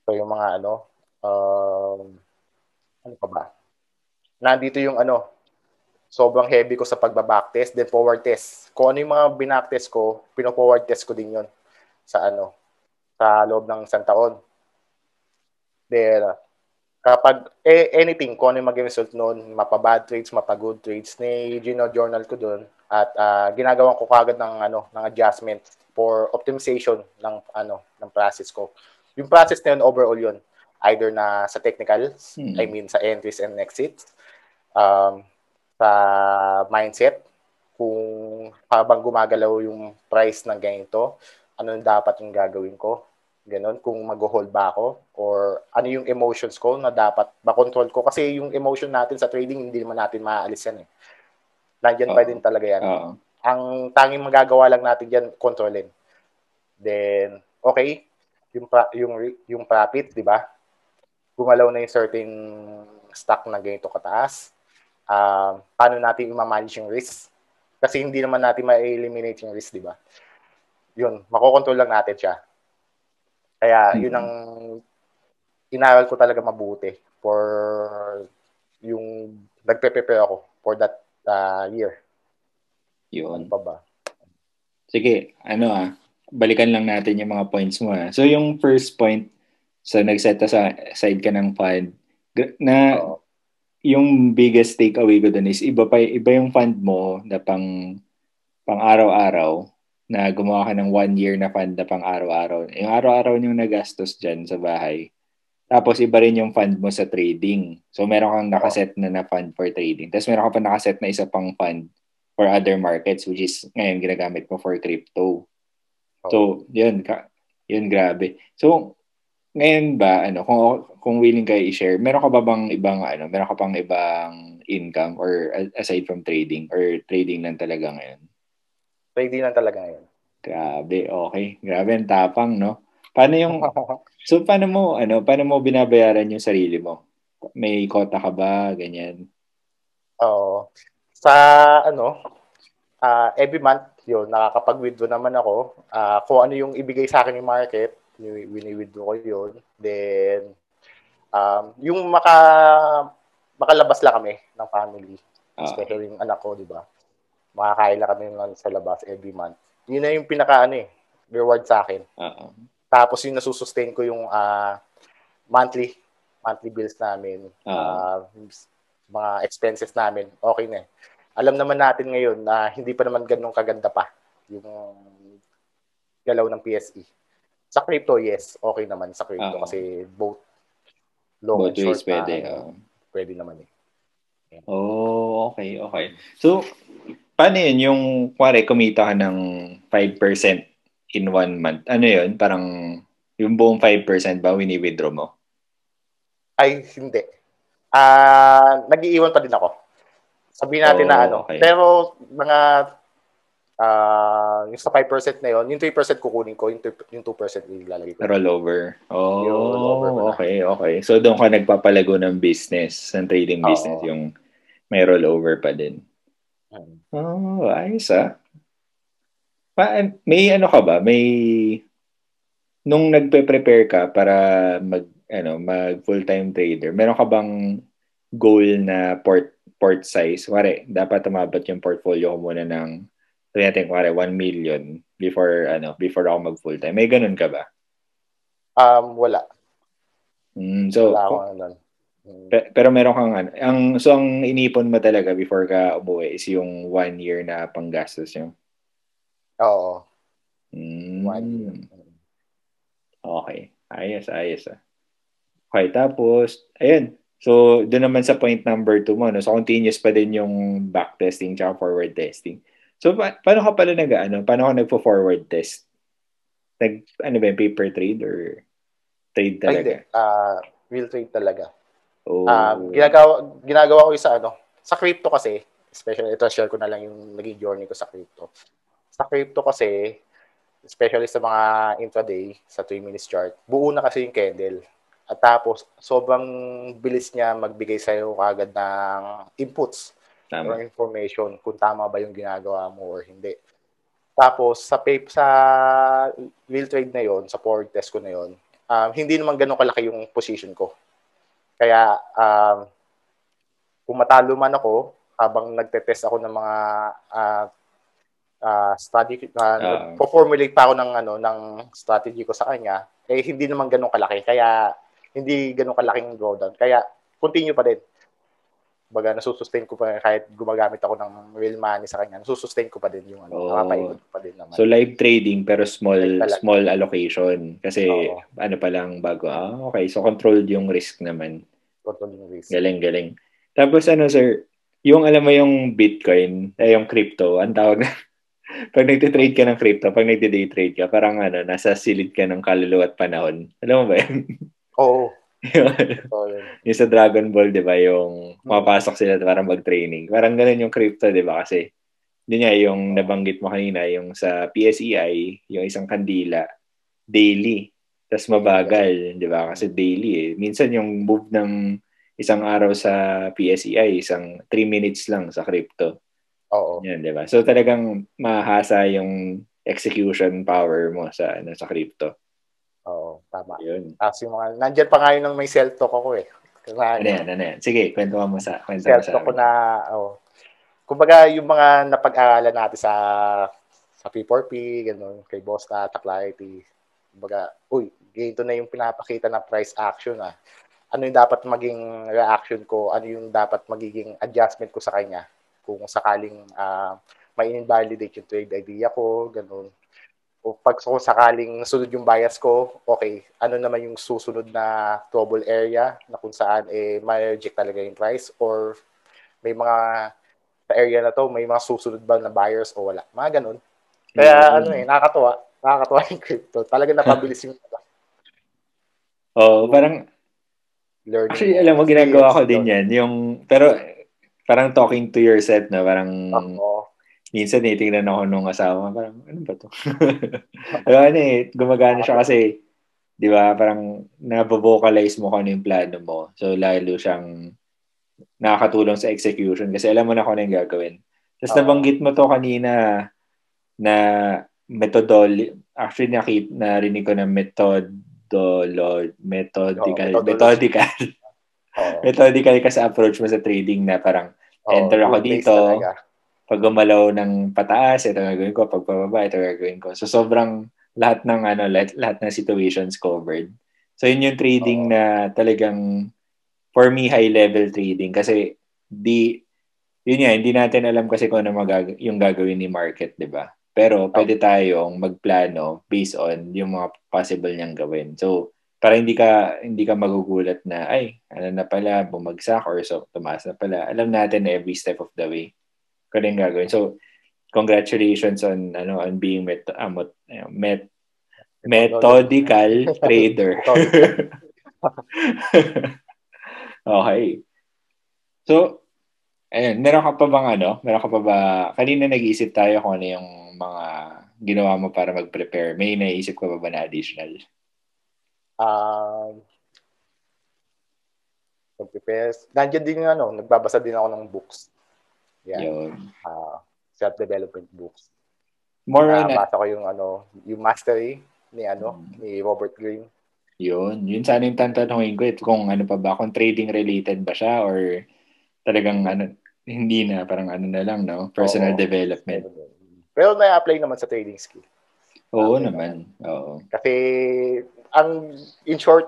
So, yung mga ano, um, ano pa ba? Nandito yung ano, sobrang heavy ko sa pagbaback test, then forward test. Kung ano yung mga binack test ko, pino-forward test ko din yun sa ano, sa loob ng isang taon. Then, kapag eh, anything, kung ano yung maging result noon, mapa-bad trades, mapa-good trades, ni Gino journal ko doon at ah, ginagawa ko kagad ng ano, ng adjustment for optimization ng ano, ng process ko. Yung process na yun overall yun, either na sa technicals, Hmm. I mean sa entries and exits, um, sa mindset, kung habang gumagalaw yung price ng ganito, ano dapat yung gagawin ko, Ganon, kung mag-hold ba ako or ano yung emotions ko na dapat ba-control ko. Kasi yung emotion natin sa trading, hindi naman natin maaalis yan eh. Nandiyan pa Oo. din talaga yan. Oo. Ang tanging magagawa lang natin yan, kontrolin. Then, okay, yung, pra- yung, yung profit, di ba? Gumalaw na yung certain stock na ganito kataas. Um, paano natin i-manage yung risk? Kasi hindi naman natin ma-eliminate yung risk, di ba? Yun, makokontrol lang natin siya. Kaya, yun ang inaral ko talaga mabuti for yung nagpe-prepare ako for that uh, year. Yun. Ano pa ba? Sige, ano ah, balikan lang natin yung mga points mo ah. So yung first point, so nag-set aside ka ng fund, na Oo. Yung biggest takeaway ko dun is iba pa iba yung fund mo na pang pang araw-araw na gumawa ka ng one year na fund na pang araw-araw. Yung araw-araw yung nagastos dyan sa bahay. Tapos iba rin yung fund mo sa trading. So meron kang nakaset na na fund for trading. Tapos meron ka pa nakaset na isa pang fund for other markets which is ngayon ginagamit mo for crypto. So, yun, ka, yun grabe. So, ngayon ba, ano, kung, kung willing kayo i-share, meron ka ba bang ibang, ano, meron ka pang ibang income or a- aside from trading or trading lang talaga ngayon? Trading lang talaga ngayon. Grabe, okay. Grabe ang tapang, no? Paano yung So paano mo ano, paano mo binabayaran yung sarili mo? May kota ka ba ganyan? Oo. Sa ano, uh, every month yun, nakakapag-withdraw naman ako. Uh, kung ano yung ibigay sa akin yung market, wini-withdraw yun. Then, um, yung maka, makalabas lang kami ng family. Uh, Especially yung anak ko, di ba? Makakain lang kami sa labas every month. Yun na yung pinaka, ano eh, reward sa akin. Uh-huh. Tapos yung nasusustain ko yung uh, monthly monthly bills namin, uh-huh. uh, mga expenses namin, okay na eh. Alam naman natin ngayon na hindi pa naman ganun kaganda pa yung galaw ng PSE. Sa crypto, yes, okay naman sa crypto uh-huh. kasi both long both and short pwede. Uh, pwede naman eh. Yeah. Oh, okay, okay. So, paano yun yung, kware, kumita ka ng 5% in one month, ano yun? Parang yung buong 5% ba wini-withdraw mo? Ay, hindi. Ah, uh, nag-iiwan pa din ako. Sabihin natin oh, na ano. Okay. Pero mga uh, yung sa 5% na yon, yung 3% kukunin ko, yung 2%, yung 2% ilalagay ko. Rollover. Oh, rollover okay, okay. So doon ka nagpapalago ng business, ng trading business, oh. yung may rollover pa din. Hmm. Oh, ayos ah. Pa, may ano ka ba? May nung nagpe-prepare ka para mag ano, mag full-time trader, meron ka bang goal na port port size? Wari, dapat tumabot yung portfolio ko muna ng natin, wari, 1 million before ano, before ako mag full-time. May ganun ka ba? Um, wala. Mm, so, wala akong ano. Pe- pero meron kang ano, ang so ang inipon mo talaga before ka umuwi is yung one year na panggastos yung Oo. Mm. Okay. Ayos, ayos ah. Okay, tapos, ayun. So, doon naman sa point number 2 mo, no? so continuous pa din yung back testing tsaka forward testing. So, pa- paano ka pala nag, ano, paano ka nagpo-forward test? Nag, ano ba, paper trade or trade talaga? Ay, uh, real trade talaga. Oh. Um, ginagawa, ginagawa ko yung sa ano, sa crypto kasi, especially ito, share ko na lang yung naging journey ko sa crypto sa crypto kasi, especially sa mga intraday, sa 3 minutes chart, buo na kasi yung candle. At tapos, sobrang bilis niya magbigay sa iyo kagad ng inputs tama. or information kung tama ba yung ginagawa mo or hindi. Tapos, sa paper, sa real trade na yon sa forward test ko na yon um, hindi naman ganun kalaki yung position ko. Kaya, um, kung matalo man ako, habang nagte-test ako ng mga uh, uh, study uh, uh, formulate pa ako ng ano ng strategy ko sa kanya eh hindi naman ganoon kalaki kaya hindi ganoon kalaking drawdown kaya continue pa din baga nasusustain ko pa kahit gumagamit ako ng real money sa kanya nasusustain ko pa din yung ano oh. nakapaigot pa din naman so live trading pero small small allocation kasi oh. ano pa lang bago ah okay so controlled yung risk naman controlled yung risk galing galing tapos ano sir yung alam mo yung Bitcoin, ay yung crypto, ang tawag na pag nagtitrade ka ng crypto, pag nagdi-day trade ka, parang ano, nasa silid ka ng kaluluwa at panahon. Alam mo ba yun? Oo. Yung sa Dragon Ball, di ba, yung mapasok sila para mag-training. Parang ganun yung crypto, di ba? Kasi, yun nga, yung nabanggit mo kanina, yung sa PSEI, yung isang kandila, daily. Tapos mabagal, di ba? Kasi daily eh. Minsan yung move ng isang araw sa PSEI, isang 3 minutes lang sa crypto. Oo. Yan, di ba? So talagang mahasa yung execution power mo sa ano sa crypto. Oo, tama. Yun. Tapos yung mga, nandyan pa nga yun ng may self-talk ako eh. Kasi, ano yan, ano yan. Sige, kwento mo sa, kwento mo sa ko na, oh. Kumbaga, yung mga napag-aaralan natin sa sa P4P, ganun, kay Boss na, Clarity. Kumbaga, uy, ganito na yung pinapakita na price action ah. Ano yung dapat maging reaction ko? Ano yung dapat magiging adjustment ko sa kanya? kung sakaling uh, may invalidate yung trade idea ko, ganun. O pag kung sakaling nasunod yung bias ko, okay, ano naman yung susunod na trouble area na kung saan eh ma-reject talaga yung price or may mga sa area na to, may mga susunod ba na buyers o wala. Mga ganun. Kaya mm-hmm. ano eh, nakakatuwa. Nakakatuwa yung crypto. Talaga napabilis yung Oh, parang learning. Actually, alam mo, ginagawa ko din yan. Yung, pero parang talking to yourself na parang uh minsan eh, tingnan ako nung asawa, parang ano ba to? ano eh, gumagana siya kasi di ba, parang nabovocalize mo kung ano yung plano mo. So, lalo siyang nakakatulong sa execution kasi alam mo na kung ano yung gagawin. Tapos uh, nabanggit mo to kanina na methodology, actually nakip, narinig ko na methodolo, methodical, oh, methodical. Oh. methodical ka sa approach mo sa trading na parang oh, enter ako dito, pag gumalaw ng pataas, ito gagawin ko, pag pababa, ito gagawin ko. So sobrang lahat ng ano lahat, lahat ng situations covered. So yun yung trading oh. na talagang for me high level trading kasi di yun nga, hindi natin alam kasi kung ano magag- yung gagawin ni market, 'di ba? Pero pwede tayong magplano based on yung mga possible niyang gawin. So, para hindi ka hindi ka magugulat na ay ano na pala bumagsak or so tumaas na pala. Alam natin every step of the way ano yung gagawin. So, congratulations on ano on being met, uh, met methodical trader. okay. So, ayun, meron ka pa bang ano? Meron ka pa ba, kanina nag-iisip tayo kung ano yung mga ginawa mo para mag-prepare. May naisip ka pa ba na additional? Um, uh, prepare Nandiyan din ano, nagbabasa din ako ng books. Yan. Yun. Uh, self-development books. More on Nabasa ko yung ano, yung mastery ni ano, hmm. ni Robert Greene. Yun. Yun sana yung tantanungin ko eh, kung ano pa ba, kung trading related ba siya or talagang ano, hindi na, parang ano na lang, no? Personal Oo. development. Pero may apply naman sa trading skill. Oo okay, naman. Oo. Kasi, ang, in short,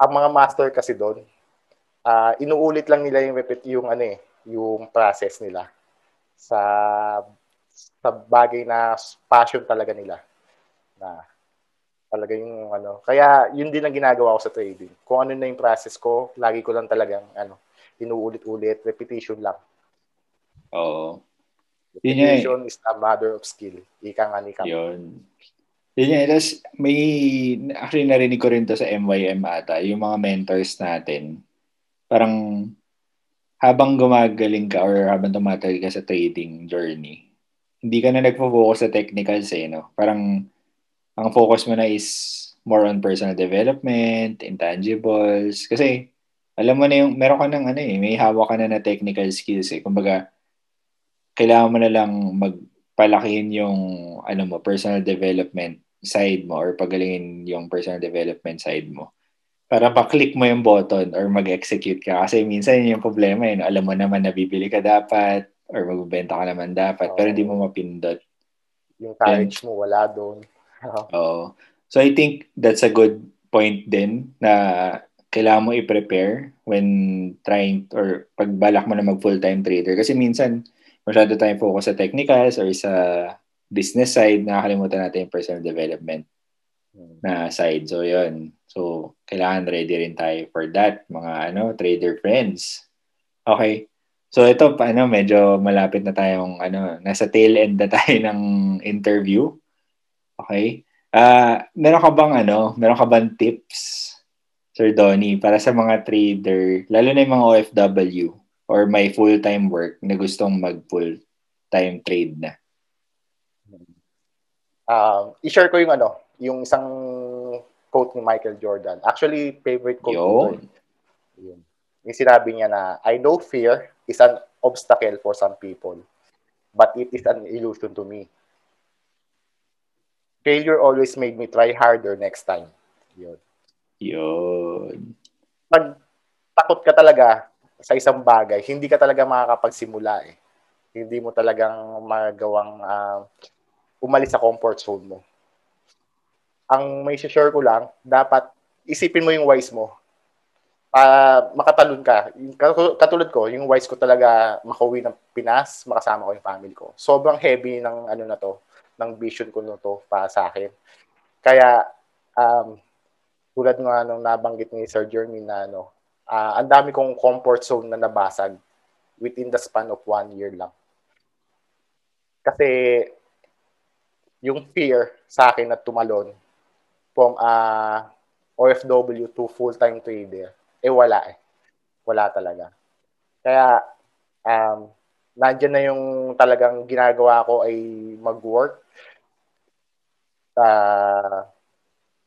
ang mga master kasi doon, uh, inuulit lang nila yung repeat yung ano eh, yung process nila sa sa bagay na passion talaga nila. Na talaga yung ano kaya yun din ang ginagawa ko sa trading. Kung ano na yung process ko lagi ko lang talagang ano inuulit-ulit repetition lang. Oo. Repetition is a mother of skill. Ika nga ni Kam. yun. Yun yan. Tapos may, actually narinig ko rin to sa MYM ata, yung mga mentors natin. Parang habang gumagaling ka or habang tumatagal ka sa trading journey, hindi ka na nagpo-focus sa technicals eh, no? Parang ang focus mo na is more on personal development, intangibles. Kasi alam mo na yung, meron ka ng ano eh, may hawak ka na na technical skills eh. Kumbaga, kailangan mo na lang magpalakihin yung ano mo, personal development side mo or pagalingin yung personal development side mo para pa-click mo yung button or mag-execute ka. Kasi minsan yun yung problema yun. Alam mo naman na bibili ka dapat or magbebenta ka naman dapat, oh. pero hindi mo mapindot. Yung courage mo wala doon. Oo. oh. So I think that's a good point din na kailangan mo i-prepare when trying or pagbalak mo na mag full-time trader. Kasi minsan, masyado tayong focus sa technicals or sa business side, nakakalimutan natin yung personal development. Na side. So, yun. So, kailangan ready rin tayo for that, mga ano, trader friends. Okay. So, ito, ano, medyo malapit na tayong, ano, nasa tail end na tayo ng interview. Okay. Uh, meron ka bang, ano, meron ka bang tips, Sir Donnie, para sa mga trader, lalo na yung mga OFW or may full-time work na gustong mag-full-time trade na? Um, i-share ko yung ano, yung isang quote ni Michael Jordan. Actually, favorite quote ko. Yun. Yung sinabi niya na, I know fear is an obstacle for some people, but it is an illusion to me. Failure always made me try harder next time. Yun. Yun. Pag takot ka talaga sa isang bagay, hindi ka talaga makakapagsimula eh. Hindi mo talagang magawang uh, umalis sa comfort zone mo ang may share ko lang, dapat isipin mo yung wise mo. Uh, makatalon ka. Katulad ko, yung wise ko talaga makauwi ng Pinas, makasama ko yung family ko. Sobrang heavy ng ano na to, ng vision ko na to para sa akin. Kaya, um, tulad nga nung nabanggit ni Sir Jeremy na ano, uh, ang dami kong comfort zone na nabasag within the span of one year lang. Kasi yung fear sa akin na tumalon, from uh, OFW to full-time trader, eh wala eh. Wala talaga. Kaya, um, nandyan na yung talagang ginagawa ko ay mag-work. Uh,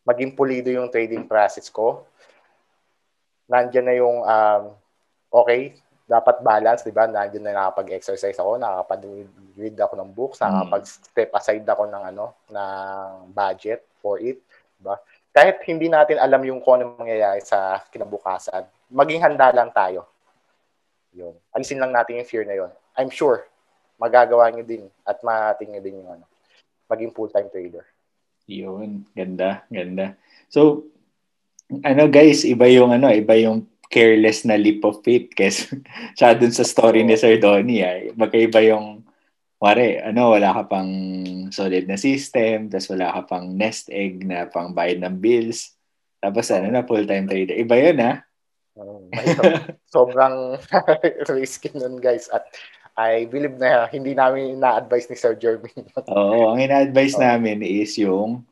maging pulido yung trading process ko. Nandiyan na yung um, okay, dapat balance, di ba? Nandiyan na nakapag-exercise ako, nakapag-read ako ng books, mm. nakapag-step aside ako ng ano, ng budget for it, ba? Kahit hindi natin alam yung kung ano mangyayari sa kinabukasan, maging handa lang tayo. Yun. Alisin lang natin yung fear na yun. I'm sure, magagawa nyo din at mating nyo din yung ano, maging full-time trader. Yun, ganda, ganda. So, ano guys, iba yung ano, iba yung careless na leap of faith kasi siya dun sa story ni Sir Donnie ay ah. magkaiba yung Wari, ano, wala ka pang solid na system, tapos wala ka pang nest egg na pang bayad ng bills. Tapos ano na, full-time trader. Iba yun, ha? Um, sobrang risky nun, guys. At I believe na hindi namin na-advise ni Sir Jeremy. Oo, ang ina-advise oh. namin is yung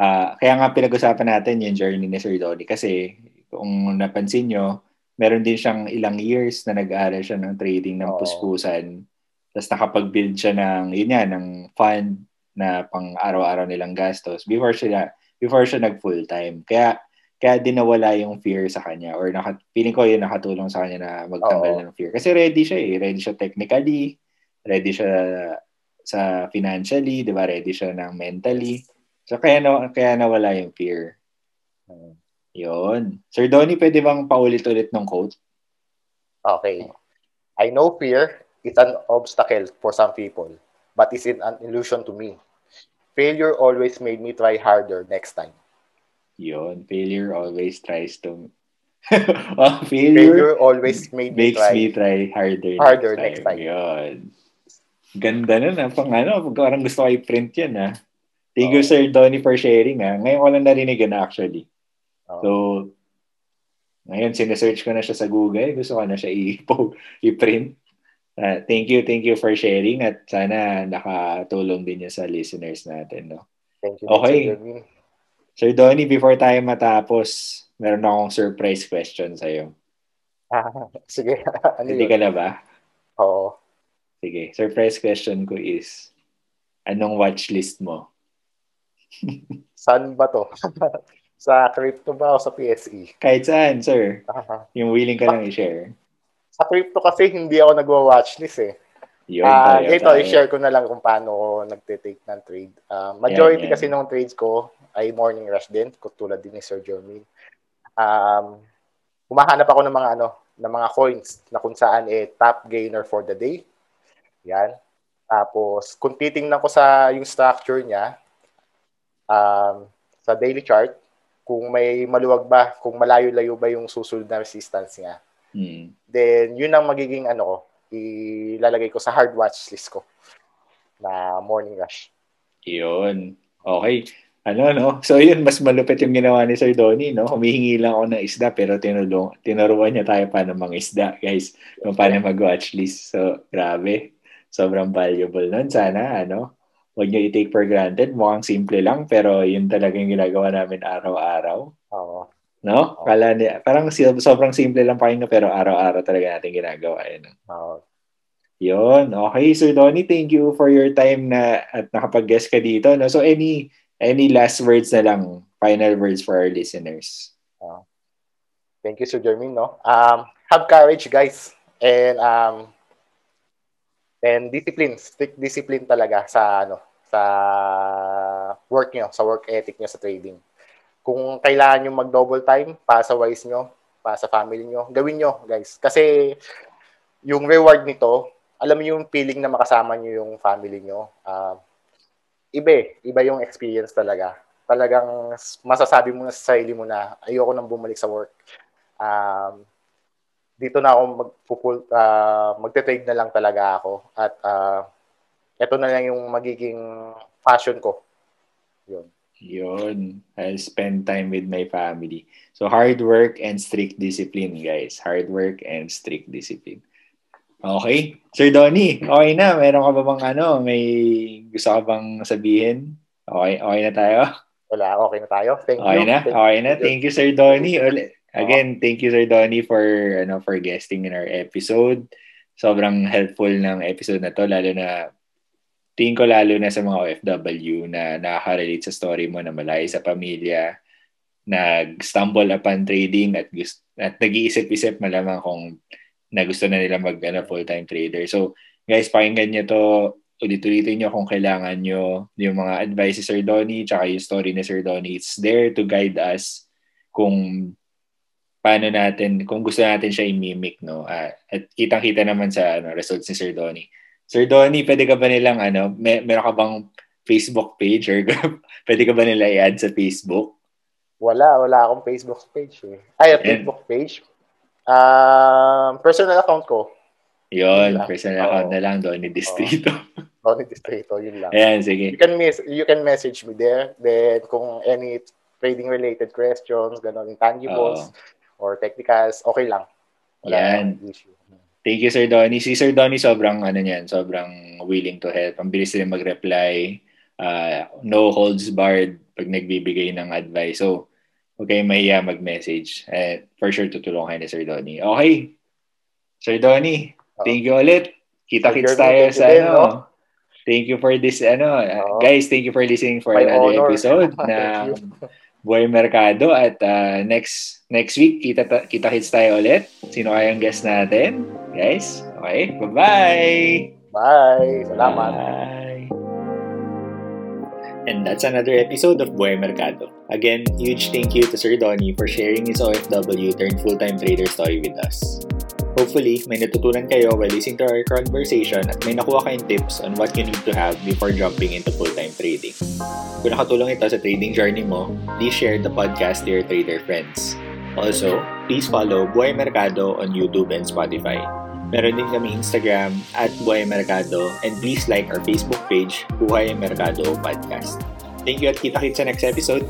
uh, kaya nga pinag-usapan natin yung journey ni Sir Donnie kasi kung napansin nyo, meron din siyang ilang years na nag-aaral siya ng trading ng oh. puspusan. Tapos nakapag-build siya ng, yun yan, ng fund na pang araw-araw nilang gastos before siya, before siya nag full-time. Kaya, kaya din nawala yung fear sa kanya or naka, feeling ko yun nakatulong sa kanya na magtanggal Oo. ng fear. Kasi ready siya eh. Ready siya technically, ready siya sa financially, di ba? Ready siya ng mentally. So kaya, na, kaya nawala yung fear. Yun. Sir Donnie, pwede bang paulit-ulit ng quote? Okay. I know fear is an obstacle for some people, but is it an illusion to me? Failure always made me try harder next time. Yun. Failure always tries to... oh, failure, failure always made me makes try, me try harder, harder next time. Next time. Yun. Ganda na na. Pang ano, parang gusto ko i-print yan ha. Thank you, oh. Sir Donnie, for sharing ha. Ngayon ko lang narinig yan actually. Oh. So, ngayon, sinesearch ko na siya sa Google. Gusto ko na siya i- i-print. Uh, thank you, thank you for sharing at sana nakatulong din niya sa listeners natin. No? Thank you. Okay. Sir Donnie, before tayo matapos, meron akong surprise question sa'yo. Ah, sige. ano Hindi yun? ka na ba? Oo. Sige. Surprise question ko is, anong watch list mo? Saan ba to? Sa crypto ba o sa PSE? Kahit saan, sir. Uh-huh. Yung willing ka lang i-share. Sa crypto kasi hindi ako nagwa-watchlist eh. Yun, uh, tayo, ito, tayo. i-share ko na lang kung paano ako nagte-take ng trade. Uh, majority yan, yan. kasi ng trades ko ay morning rush din, tulad din ni Sir Jeremy. Um, humahanap ako ng mga ano, ng mga coins na kung saan eh top gainer for the day. Yan. Tapos, kung titingnan ko sa yung structure niya, um, sa daily chart, kung may maluwag ba, kung malayo-layo ba yung susunod na resistance niya. Hmm. Then, yun ang magiging ano ko, ilalagay ko sa hard watch list ko na morning rush. Yun. Okay. Ano, no? So, yun, mas malupit yung ginawa ni Sir Donnie, no? Humihingi lang ako ng isda, pero tinulong, tinuruan niya tayo paano mga isda, guys. Kung paano mag-watch list. So, grabe. Sobrang valuable nun. Sana, ano, huwag nyo i-take for granted. Mukhang simple lang, pero yun talaga yung ginagawa namin araw-araw. Oo. No? Kala niya, parang sobrang simple lang pakinggan, pero araw-araw talaga natin ginagawa yun. Oo. Yun. Okay, Sir Donnie, thank you for your time na at nakapag-guest ka dito. No? So, any any last words na lang, final words for our listeners? Uh, thank you, Sir Jermaine. No? Um, have courage, guys. And um, and discipline, strict discipline talaga sa ano, sa work nyo, sa work ethic nyo sa trading. Kung kailangan nyo mag-double time, para sa wise nyo, para sa family nyo, gawin nyo, guys. Kasi yung reward nito, alam niyo yung feeling na makasama nyo yung family nyo. Uh, iba eh. Iba yung experience talaga. Talagang masasabi mo na sa sarili mo na ayoko nang bumalik sa work. Um, dito na ako magpupul, uh, magte-trade na lang talaga ako. At uh, ito na lang yung magiging passion ko. Yun. Yun. I'll spend time with my family. So, hard work and strict discipline, guys. Hard work and strict discipline. Okay. Sir Donnie, okay na. Meron ka ba bang ano? May gusto ka bang sabihin? Okay, okay na tayo? Wala, okay na tayo. Thank okay you. Na? Thank okay na. Thank you, Sir Donnie. Again, thank you, Sir Donnie, for, ano, for guesting in our episode. Sobrang helpful ng episode na to, lalo na tingin ko lalo na sa mga OFW na nakaka-relate sa story mo na malayo sa pamilya, nag-stumble upon trading at, gust- at nag-iisip-isip malamang kung na gusto na nila mag ano, full-time trader. So, guys, pakinggan nyo to. Ulit-ulitin nyo kung kailangan nyo yung mga advice si Sir Donnie tsaka yung story ni Sir Donnie. It's there to guide us kung paano natin, kung gusto natin siya i-mimic, no? Uh, at kitang-kita naman sa ano, results ni Sir Donnie. Sir Donnie, pwede ka ba nilang ano, may, meron ka bang Facebook page or pwede ka ba nila i-add sa Facebook? Wala, wala akong Facebook page eh. Ay, And, Facebook page. Um, uh, personal account ko. Yun, yun personal oh. account na lang, Donnie Distrito. Oh. Donnie Distrito, yun lang. Ayan, sige. You can, miss, you can message me there. Then, kung any trading related questions, ganun, intangibles, oh. or technicals, okay lang. Wala Yan. issue. Thank you, Sir Donnie. Si Sir Donnie sobrang, ano niyan, sobrang willing to help. Ang bilis din mag-reply. Uh, no holds barred pag nagbibigay ng advice. So, okay, mahiya mag-message. Uh, for sure, tutulungan kayo ni Sir Donnie. Okay. Sir Donnie, oh. thank you ulit. Kita-kits tayo sa ano. No? Thank you for this, ano. Oh. Guys, thank you for listening for My another honor. episode na Buhay Mercado. At uh, next next week, kita, kita hits tayo ulit. Sino kayang guest natin? Guys, okay. Bye-bye! Bye! Salamat! Bye! And that's another episode of Buhay Mercado. Again, huge thank you to Sir Donnie for sharing his OFW turned full-time trader story with us. Hopefully, may natutunan kayo while listening to our conversation at may nakuha kayong tips on what you need to have before jumping into full-time trading. Kung nakatulong ito sa trading journey mo, please share the podcast to your trader friends. Also, please follow Buhay Mercado on YouTube and Spotify. Meron din kami Instagram at Buhay Mercado and please like our Facebook page, Buhay Mercado Podcast. Thank you at kita-kits sa next episode.